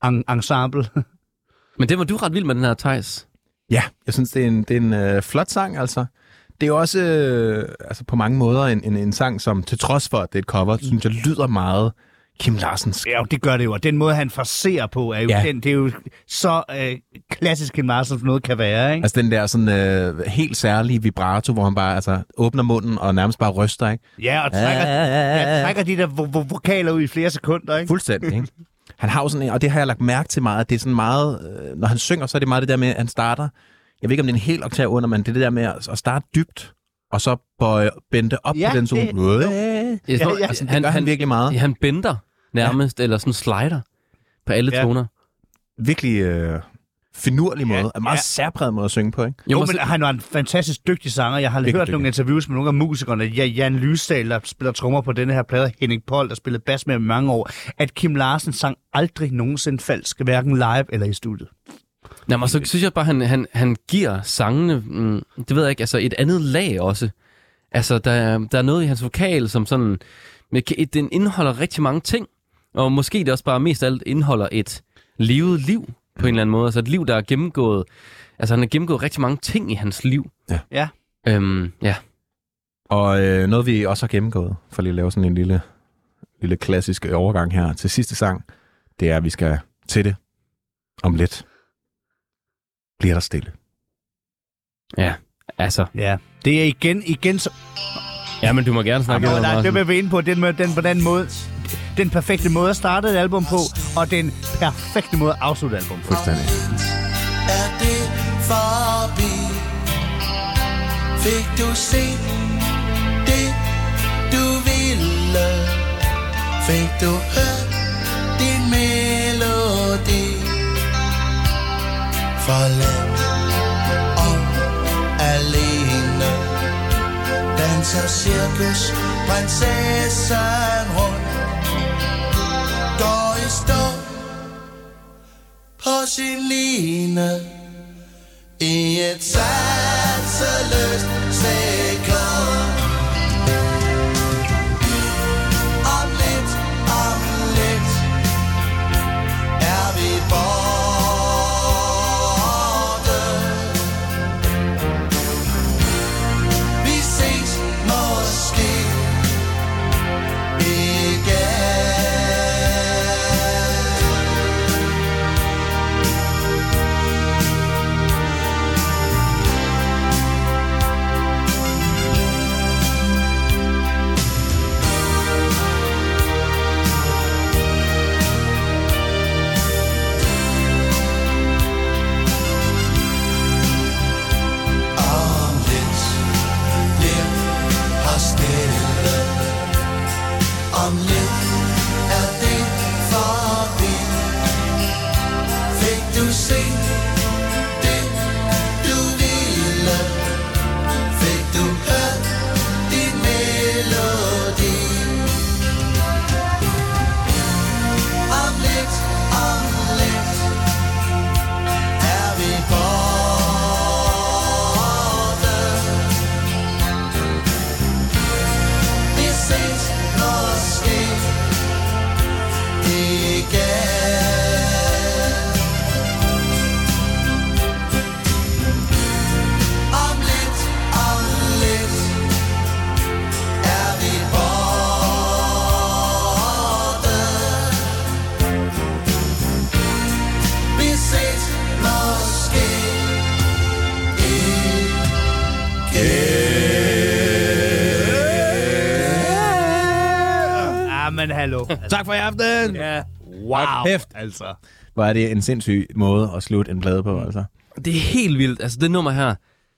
en- ensemble. men det var du ret vild med, den her, Thijs. Ja, jeg synes, det er en, det er en øh, flot sang, altså. Det er også øh, altså på mange måder en, en, en sang, som til trods for, at det er et cover, synes jeg lyder meget Kim Larsens. Ja, det gør det jo. Og den måde, han fraserer på, er jo, Ja. ja. den, det er jo så øh, klassisk Kim Larsen, som noget kan være, ikke? Altså den der sådan øh, helt særlige vibrato, hvor han bare altså, åbner munden og nærmest bare ryster, ikke? Ja, og trækker, ja, trækker de der vo- vo- vokaler ud i flere sekunder, ikke? Fuldstændig, ikke? Han har jo sådan en, og det har jeg lagt mærke til meget, at det er sådan meget, øh, når han synger, så er det meget det der med, at han starter, jeg ved ikke, om det er en helt oktav under, men det er det der med at, at starte dybt, og så bøje, bente op Ja, på den tone. det- Øh, Jeg Ja, tror, ja. altså, han, gør han virkelig meget. Ja, han bender nærmest, ja. eller sådan slider på alle Ja. toner. Virkelig øh, finurlig måde. Ja, en meget ja. særpræget måde at synge på, ikke? Jo, må men se- han var en fantastisk dygtig sanger. Jeg har Virkelig hørt dygtig. nogle interviews med nogle af musikerne. Ja, Jan Lysdal, der spiller trommer på denne her plade, Henning Pold, der spillede bas med i mange år, at Kim Larsen sang aldrig nogensinde falsk, hverken live eller i studiet. Nå, men så synes jeg bare, han, han, han giver sangene, mm, det ved jeg ikke, altså et andet lag også. Altså, der, er- der er noget i hans vokal, som sådan, den indeholder rigtig mange ting, og måske det også bare mest af alt indeholder et levet liv på en eller anden måde. Altså et liv, der er gennemgået, altså han har gennemgået rigtig mange ting i hans liv. Ja. Øhm, ja. Og øh, noget, vi også har gennemgået, for lige at lave sådan en lille, lille klassisk overgang her til sidste sang, det er, at vi skal til det om lidt. Bliver der stille. Ja, altså. Ja, det er igen, igen så... Ja, men du må gerne snakke videre, nej, det vil vi inde på, den, måde- den, på den måde, den perfekte måde at starte et album på, og den perfekte måde at afslutte et album på. Fuldstændig. er det forbi? Fik du set det du ville? Fik du hørt din melodi? Og Danser cirkus prinsessen rundt Går i stå på sin line i et sanseløst sekund. Tak for i aften! ja. Wow, kæft. altså. Hvor er det en sindssyg måde at slutte en plade på, altså. Det er helt vildt. Altså, det nummer her,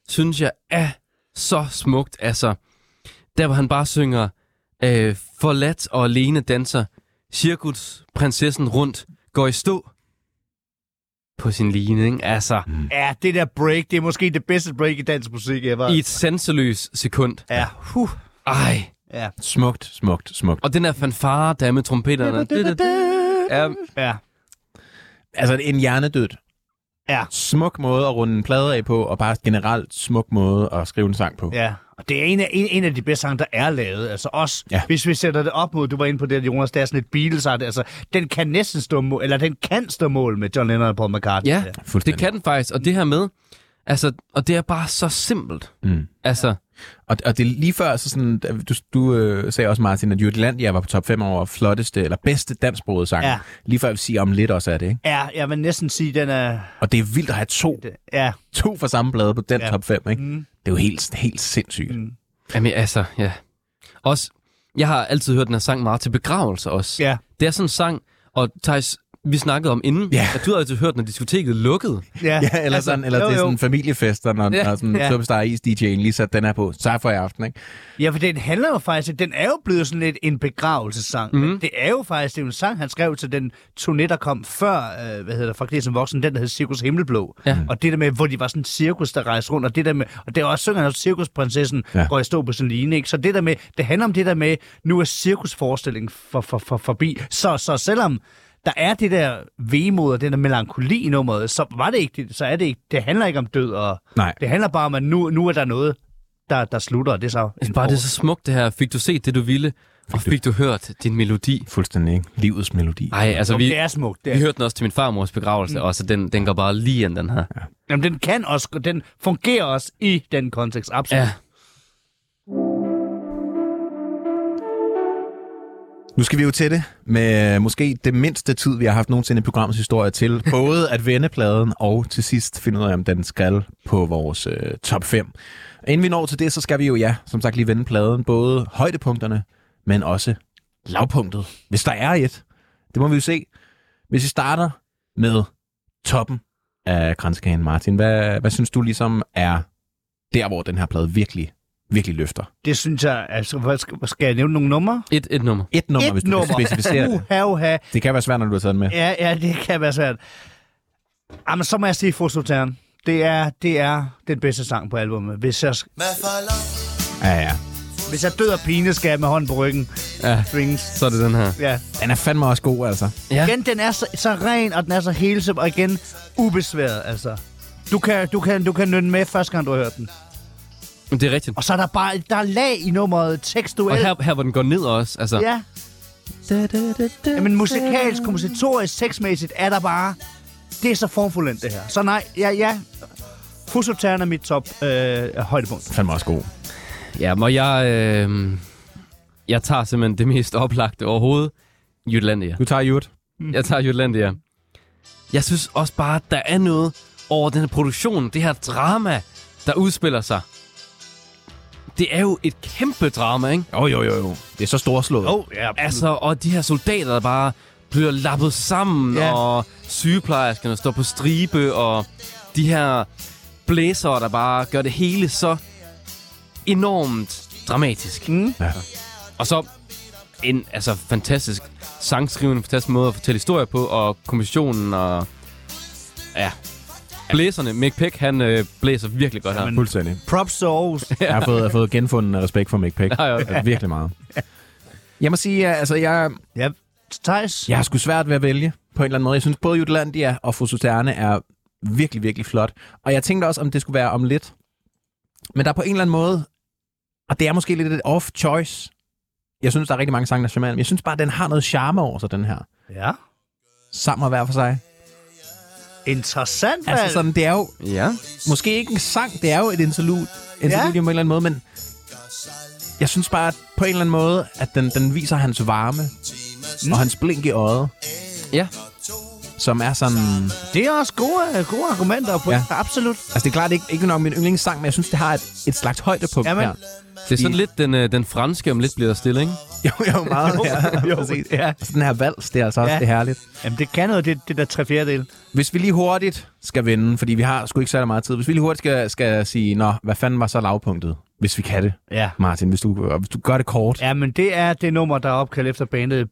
synes jeg er så smukt. Altså, der hvor han bare synger, øh, forladt og alene danser, cirkus, prinsessen rundt, går i stå på sin line, ikke? Altså, mm. Ja, det der break, det er måske det bedste break i dansk musik ever. i et sanseløs sekund. Ja, huh. Ej. Ja, Smukt, smukt, smukt. Og den der fanfare, der er med trompeterne. Ja, ja, Altså, en hjernedød. ja. Smuk måde at runde en plade af på, og bare generelt smuk måde at skrive en sang på. Ja, og det er en af, en, en af de bedste sange, der er lavet. Altså også, Ja. ja. hvis vi sætter det op mod, du var inde på det, Jonas, der er sådan et beatles altså den kan næsten stå mål, eller den kan stå mål med John Lennon og Paul McCartney. ja, det Fuldstændig. kan den faktisk. Og det her med, altså, og det er bare så simpelt. Mm. Altså, Og, og det er lige før, så sådan, du, du øh, sagde også, Martin, at Jutlandia var på top 5 over flotteste, eller bedste dansksprogede sang. Ja. Lige før jeg vil sige, om lidt også er det, ikke? Ja, jeg vil næsten sige, den er... Og det er vildt at have to, Det, ja, to fra samme plade på den Ja. top 5, ikke? mm, Det er jo helt, helt sindssygt. mm, jamen, altså, ja. Også, jeg har altid hørt den her sang meget til begravelser også. ja, Det er sådan en sang, og Thijs, vi snakkede om inden, Ja. at du havde altid hørt, når diskoteket lukkede. Ja, eller, altså, sådan, eller jo, det er jo. sådan familiefester, når, Ja. når sådan Ja. Superstar Is DJ'en lige satte den her på. Så for i aften, ikke? Ja, for den handler jo faktisk, den er jo blevet sådan lidt en begravelsessang. Mm. Det er jo faktisk det er jo en sang, han skrev til den turné, der kom før, øh, hvad hedder det, fra Glæs som Voksen, den der hed Cirkus Himmelblå. Ja. Og det der med, hvor de var sådan en cirkus, der rejste rundt, og det der med, og det er også synger han cirkusprinsessen, Ja. ja. hvor jeg stod på en line, ikke? Så det der med, det handler om det der med, nu er cirkusforestillingen for, for, for, forbi. Så, så selvom der er det der vemod og den der melankoli i nummeret, så var det ikke det, så er det ikke, det handler ikke om død, og Nej. det handler bare om, at nu, nu er der noget, der, der slutter, og det er så... Jeg synes bare, det er så smukt det her. Fik du set det, du ville? Og fik du hørt din melodi? Fuldstændig, ikke? Livets melodi. Nej, altså vi, det er smukt. Det vi er. hørte den også til min farmors begravelse, mm. og så den, den går bare lige ind, den her. Jamen, den kan også, den fungerer også i den kontekst, absolut. Ja. Nu skal vi jo til det med måske det mindste tid, vi har haft nogensinde i programmets historie til. Både at vende pladen og til sidst finde ud af, om den skal på vores øh, top 5. Inden vi når til det, så skal vi jo, ja, som sagt lige vende pladen. Både højdepunkterne, men også lavpunktet. Hvis der er et. Det må vi jo se. Hvis vi starter med toppen af kranskagen, Martin. Hvad, hvad synes du ligesom er der, hvor den her plade virkelig, virkelig løfter? Det synes jeg, altså, hvad skal, skal jeg nævne nogle numre? Et, et nummer. Et nummer, Et hvis du nummer. kan specificere det. Uha, uha. Det kan være svært, når du har taget den med. Ja, ja, det kan være svært. Jamen, så må jeg sige Fosotern. Det er, det er den bedste sang på albumet. Hvis jeg, Ja, ja. hvis jeg død af pine, skal jeg med hånden på ryggen. Ja, Strings. så er det den her. Ja. Den er fandme også god, altså. Ja. Igen, den er så, så ren, og den er så helsom, og igen, ubesværet, altså. Du kan, du kan, du kan nynne med første gang, du har hørt den. Det er rigtigt. Og så er der bare der er lag i nummeret, Og tekstuelt. her, her hvor den går ned også, altså. Ja. Jamen musikalsk, kompositorisk, sexmæssigt er der bare... Det er så formfuldendt, det her. Så nej, ja, ja. Fusotern er mit top øh, højdepunkt. Fandme også god. Ja, og jeg, øh, jeg tager simpelthen det mest oplagte overhovedet. Jutlandia. Du tager Jut. Jeg tager Jutlandia. Jeg synes også bare, at der er noget over den her produktion, det her drama, der udspiller sig. Det er jo et kæmpe drama, ikke? Jo, jo, jo, jo. Det er så storslået. Oh, ja, Altså, og de her soldater, der bare bliver lappet sammen, Ja. ja. og sygeplejerskerne står på stribe, og de her blæsere, der bare gør det hele så enormt dramatisk. Mm. Ja. Og så en altså, fantastisk sangskrivende, fantastisk måde at fortælle historier på, og kommissionen og... Ja. Blæserne, Mick Peck, han øh, blæser virkelig godt her. Jamen, Fuldstændig. Props to Aarhus. Jeg har fået, jeg har fået genfundet respekt for Mick Peck. Ja, ja. Altså, virkelig meget. Jeg må sige, at altså, jeg, Ja, Thijs. jeg har sgu svært ved at vælge på en eller anden måde. Jeg synes, både Jutlandia og Fosuterne er virkelig, virkelig flot. Og jeg tænkte også, om det skulle være om lidt. Men der er på en eller anden måde, og det er måske lidt et off-choice. Jeg synes, der er rigtig mange sange, der er men jeg synes bare, at den har noget charme over sig, den her. Ja. Sammen og hver for sig. Interessant, Altså altså, sådan, det er jo Ja. måske ikke en sang, det er jo et interlude. Interlude ja. på en eller anden måde, men jeg synes bare at på en eller anden måde, at den, den viser hans varme mm. og hans blink i øjet, Ja. som er sådan... Det er også gode, gode argumenter på Ja. Absolut. Altså det er klart ikke, ikke nok min yndlingssang, men jeg synes, det har et, et slags højdepunkt Jamen. her. Det er sådan lidt den, øh, den franske, om lidt bliver der stille, ikke? Jo, jo, meget. ja, jo, præcis. ja. Så Den her vals, det er altså også Ja. det er herligt. Jamen, det kan noget, det, det der tre fjerdedel. Hvis vi lige hurtigt skal vende, fordi vi har sgu ikke særlig meget tid. Hvis vi lige hurtigt skal, skal sige, nå, hvad fanden var så lavpunktet? Hvis vi kan det, Ja. Martin. Hvis du, hvis du gør det kort. Ja, men det er det nummer, der er opkaldt efter bandet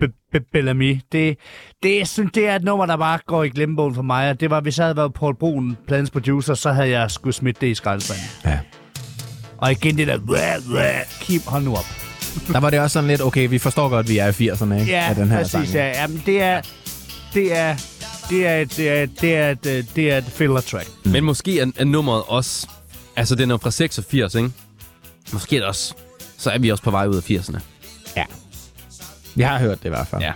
Be- Be- Bellamy. Det, det, er sådan- det er et nummer, der bare går i glemmebogen for mig. og Det var, hvis jeg havde været Paul Brun, pladens producer, så havde jeg skulle smidt det i skraldespanden. Ja. Og igen det der... Blah, blah, keep, hold nu op. Der var det også sådan lidt, okay, vi forstår godt, at vi er i 80'erne, ikke? Ja, af den her præcis. sang. Ja. Jamen, det er... Det er... Det er et, det er, det er et, øh, det er et filler track. Mm. Men måske er, er nummeret også... Altså, den er fra 86, ikke? Måske er det også... Så er vi også på vej ud af 80'erne. ja. Vi har hørt det i hvert fald. Ja.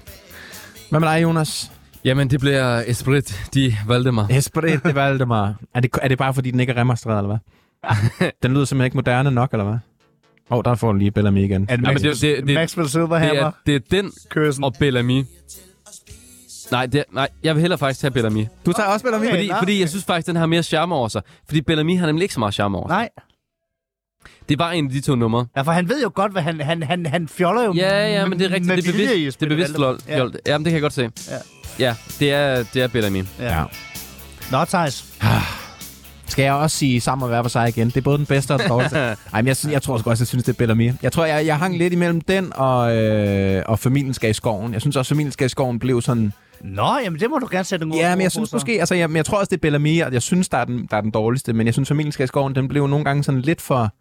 Hvad med dig, Jonas? Jamen, det bliver Esprit de Valdemar. Esprit de Valdemar. Er det, er det bare, fordi den ikke er remastereret, eller hvad? den lyder simpelthen ikke moderne nok, eller hvad? Åh, oh, der får du lige Bellamy igen. Er det, Ja, men Max, det- det- det- Maxwell Det Silverhammer? er, det er den Kørsen. og Bellamy. Nej, det, nej, jeg vil hellere faktisk tage Bellamy. Du tager også Bellamy? Okay. Fordi, fordi jeg synes faktisk, den har mere charme over sig. Fordi Bellamy har nemlig ikke så meget charme over sig. Nej. Det var en af de to numre. Ja, for han ved jo godt, hvad han, han, han, han fjoller jo Ja, ja, men det er rigtigt. Det er bevidst, det er bevidst fjol. Ja. Jamen, det kan jeg godt se. Ja, det er, det er Bellamy. Ja. Nå, Thijs. Skal jeg også sige sammen og være for sig igen? Det er både den bedste og den dårligste. Ej, men jeg, jeg tror også, jeg synes, det er Bellamy. Jeg tror, jeg, jeg hang lidt imellem den og, øh, og Familien skal i skoven. Jeg synes også, Familien skal i skoven blev sådan... Nå, jamen det må du gerne sætte nogle Ja, ord men jeg på, synes så. måske... Altså, jeg, men jeg tror også, det er Bellamy, og jeg synes, der er, den, der er den dårligste. Men jeg synes, Familien skal i skoven, den blev nogle gange sådan lidt for...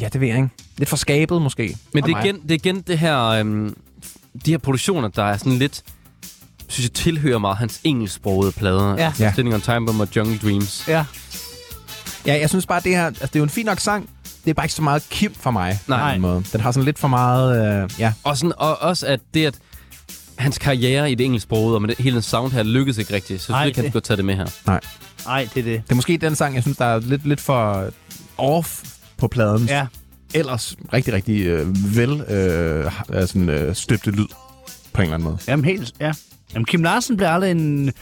Ja, det ved jeg ikke. Lidt for skabet, måske. Men det er, igen, det er igen det her, øhm, de her produktioner, der er sådan lidt, synes jeg tilhører meget hans engelsksprogede plader. Ja. Ja. Standing on Time Bomb og Jungle Dreams. Ja. Ja, jeg synes bare, det her... Altså, det er jo en fin nok sang. Det er bare ikke så meget Kim for mig. Nej. På en måde. Den har sådan lidt for meget... Øh, ja. Og, sådan, og også at det, at hans karriere i det engelsksprogede, og med det, hele den sound her, lykkedes ikke rigtigt. Så Nej, synes jeg ikke, han det- skulle tage det med her. Nej, det er det. Det er måske den sang, jeg synes, der er lidt, lidt for off på pladen. Ja. Ellers rigtig, rigtig øh, vel øh, er sådan, øh, støbte lyd på en eller anden måde. Jamen helt, ja. Jamen Kim Larsen bliver aldrig en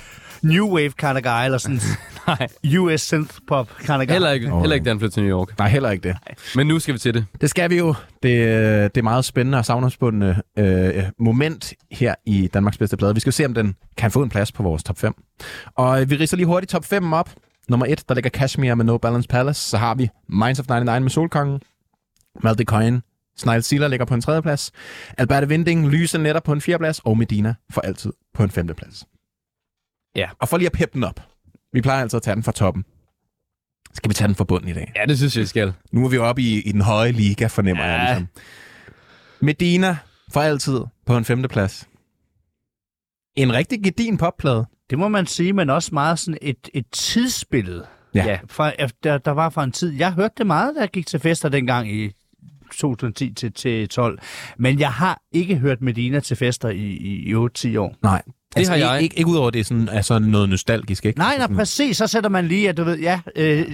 new wave kind of guy, eller sådan Nej, US synth pop kind of guy. heller ikke, heller ikke, da han flyttede til New York. Nej, heller ikke det. Men nu skal vi til det. Det skal vi jo. Det, øh, det er meget spændende og savnomsbundne øh, moment her i Danmarks bedste plade. Vi skal se, om den kan få en plads på vores top 5. Og øh, vi ridser lige hurtigt top 5 op. Nummer 1, der ligger Kashmir med No Balance Palace. Så har vi Minds of 99 med Solkongen. Malte Coin. Snegl Silla ligger på en tredje plads. Alberte Vinding, Lyse Netter på en fjerde plads. Og Medina for altid på en femte plads. Ja. Og for lige at peppe den op. Vi plejer altid at tage den fra toppen. Skal vi tage den fra bunden i dag? Ja, det synes jeg, vi skal. Nu er vi oppe i, i den høje liga, fornemmer ja. Ja. jeg ligesom. Medina for altid på en femteplads. En rigtig gedin popplade. Det må man sige, men også meget sådan et, et tidsbillede. Ja. Ja. Fra, der, der var fra en tid. Jeg hørte det meget, da jeg gik til fester dengang i 2010 til, til 12. Men jeg har ikke hørt Medina til fester i, i, i 8-10 år. Nej. Det altså, har ikke, jeg. Ikke, ikke udover det er sådan, sådan noget nostalgisk, ikke? Nej, nej, Sådan- præcis. Så sætter man lige, at du ved, ja, øh,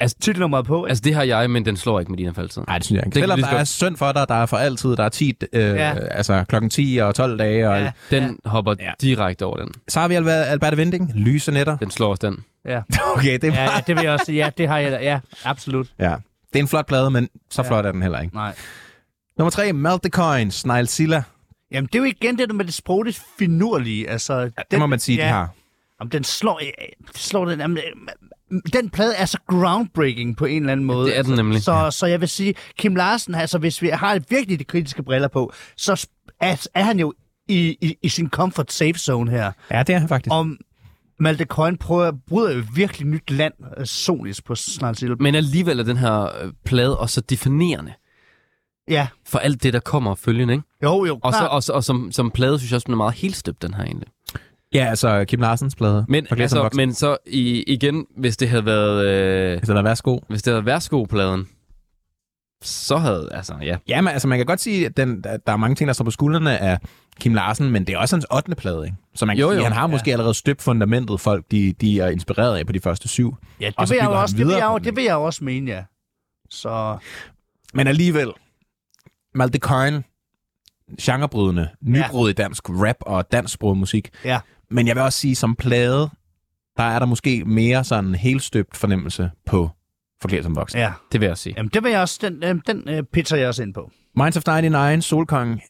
altså, titelnummeret på. Altså, det har jeg, men den slår ikke Medina for altid. Nej, det synes jeg ikke. Det Selvom der er synd for dig, der er for altid, der er 10, øh, Ja. ja. altså klokken 10 og 12 dage, og Ja. ja. Den hopper Ja. direkte over den. så har vi Alberte Vinding, Lyse Netter. Den slår også den. ja. Okay, det er, ja, bare, ja, det vil jeg også. Ja, det har jeg da. Ja, absolut. ja. det er en flot plade, men så Ja. flot er den heller ikke. Nej. Nummer 3, Melt the Coin, Snegl Silla. Jamen, det er jo igen det der med det sprogligt finurlige. Altså, Ja, det må man sige, ja, de har. Jamen, den slår, slår den, jamen, den plade er så groundbreaking på en eller anden måde. det er den nemlig. Så, så jeg vil sige, Kim Larsen, altså hvis vi har virkelig de kritiske briller på, så er, er han jo i, i, i sin comfort safe zone her. Ja, det er han faktisk. Og Malte Coyne prøver, bryder jo virkelig nyt land øh, sonisk på snart Silde. Men alligevel er den her øh, plade også så definerende Ja, for alt det, der kommer følgende, ikke? jo jo, Og, så, og, så, og som, som plade, synes jeg også, den er meget helstøbt, den her egentlig. Ja, altså Kim Larsens plade. Men, altså, og men så i, igen, hvis det havde været... Øh, Så der værsgo. hvis det havde været Værsgo-pladen, så havde... Altså, ja. Ja, men altså, man kan godt sige, at den, der er mange ting, der står på skuldrene af Kim Larsen, men det er også hans 8. plade, ikke? Så man kan Jo, sige, jo. han har måske allerede støbt fundamentet, folk de, de er inspireret af på de første syv. ja, og det så vil jeg også, det vil jeg, det vil jeg også mene, ja. Så Men alligevel, Malte Coyne, genrebrydende, nybrud i dansk rap og dansksproget musik. ja, Men jeg vil også sige, som plade, der er der måske mere sådan helstøbt fornemmelse på Forklædt som voksen. ja. Det vil jeg sige. Jamen, det vil jeg også, den, øh, den øh, pitcher jeg også ind på. Minds of 99, Solkong,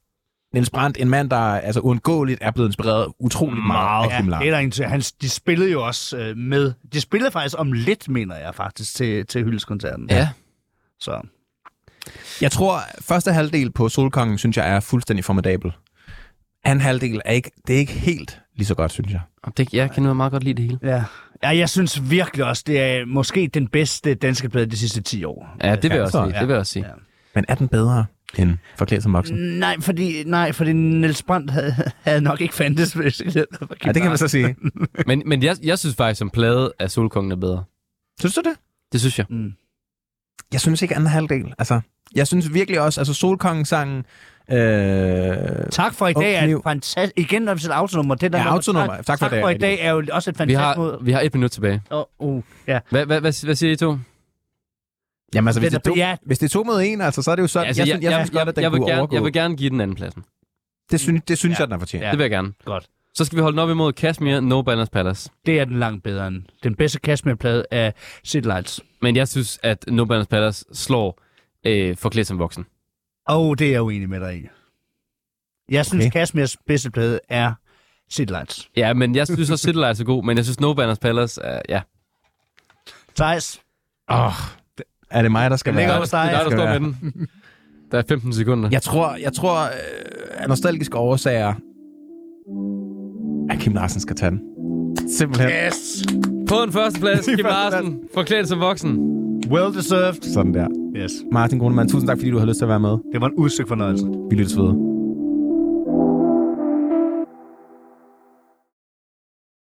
Niels Brandt, en mand, der altså uundgåeligt er blevet inspireret utrolig meget, af Kim Ja, Larsen. det er der. Han, de spillede jo også øh, med. De spillede faktisk om lidt, mener jeg faktisk, til, til hyldeskoncerten. Ja. Så Jeg tror, første halvdel på Solkongen, synes jeg, er fuldstændig formidabel. Anden halvdel er ikke, det er ikke helt lige så godt, synes jeg. Og det, jeg kan nu meget godt lide det hele. ja. ja, jeg synes virkelig også, det er måske den bedste danske plade de sidste 10 år. Ja, det vil jeg også så, sige. Det vil jeg også sige. Ja. Men er den bedre end Forklædt som voksen? Nej, fordi, nej, fordi Niels Brandt havde, havde nok ikke fandtes, hvis det Ja, det kan man så sige. Men, men jeg, jeg synes faktisk, som plade, at Solkongen er bedre. Synes du det? Det synes jeg. Mm. Jeg synes ikke anden halvdel. Altså, jeg synes virkelig også, altså Solkongen-sangen... Øh, Tak for i dag er et fantastisk... Igen, når vi sætter autonummer. Det der Ja, nummer- autonummer. Tak for i tak dag, for i dag er jo også et Vi fantastisk har, måde. vi har et minut tilbage. Oh, uh, ja. Hvad, hvad, hvad, hvad siger I to? jamen altså, hvis det, er- er to, ja. hvis det er to mod en, altså, så er det jo sådan... Altså, jeg, jeg, synes, jeg, synes godt, at den jeg, vil kunne gerne, overgå. jeg vil gerne give den anden pladsen. Det synes, det synes Ja. jeg, den er fortjent. Ja. Det vil jeg gerne. Godt. Så skal vi holde den op imod Kashmir, No Balance Palace. Det er den langt bedre end den bedste Kashmir-plade af City Lights. Men jeg synes, at No Balance Palace slår øh, forklædt som voksen. Og oh, det er jeg uenig med dig i. Jeg synes, Okay. Kashmirs bedste plade er City Lights. Ja, men jeg synes også, City Lights er god, men jeg synes No Banners Palace er, ja. Thijs, Åh, er det mig, der skal være? Det er dig, der skal står med den. Der er 15 sekunder. Jeg tror, jeg tror øh, af nostalgiske årsager, at Kim Larsen skal tage den. Simpelthen. Yes! På en førsteplads, Kim Larsen, forklædt som voksen. Well deserved. Sådan der. Yes. Martin Grunemann, tusind tak, fordi du har lyst til at være med. Det var en udsøgt fornøjelse. Vi lyttes ved.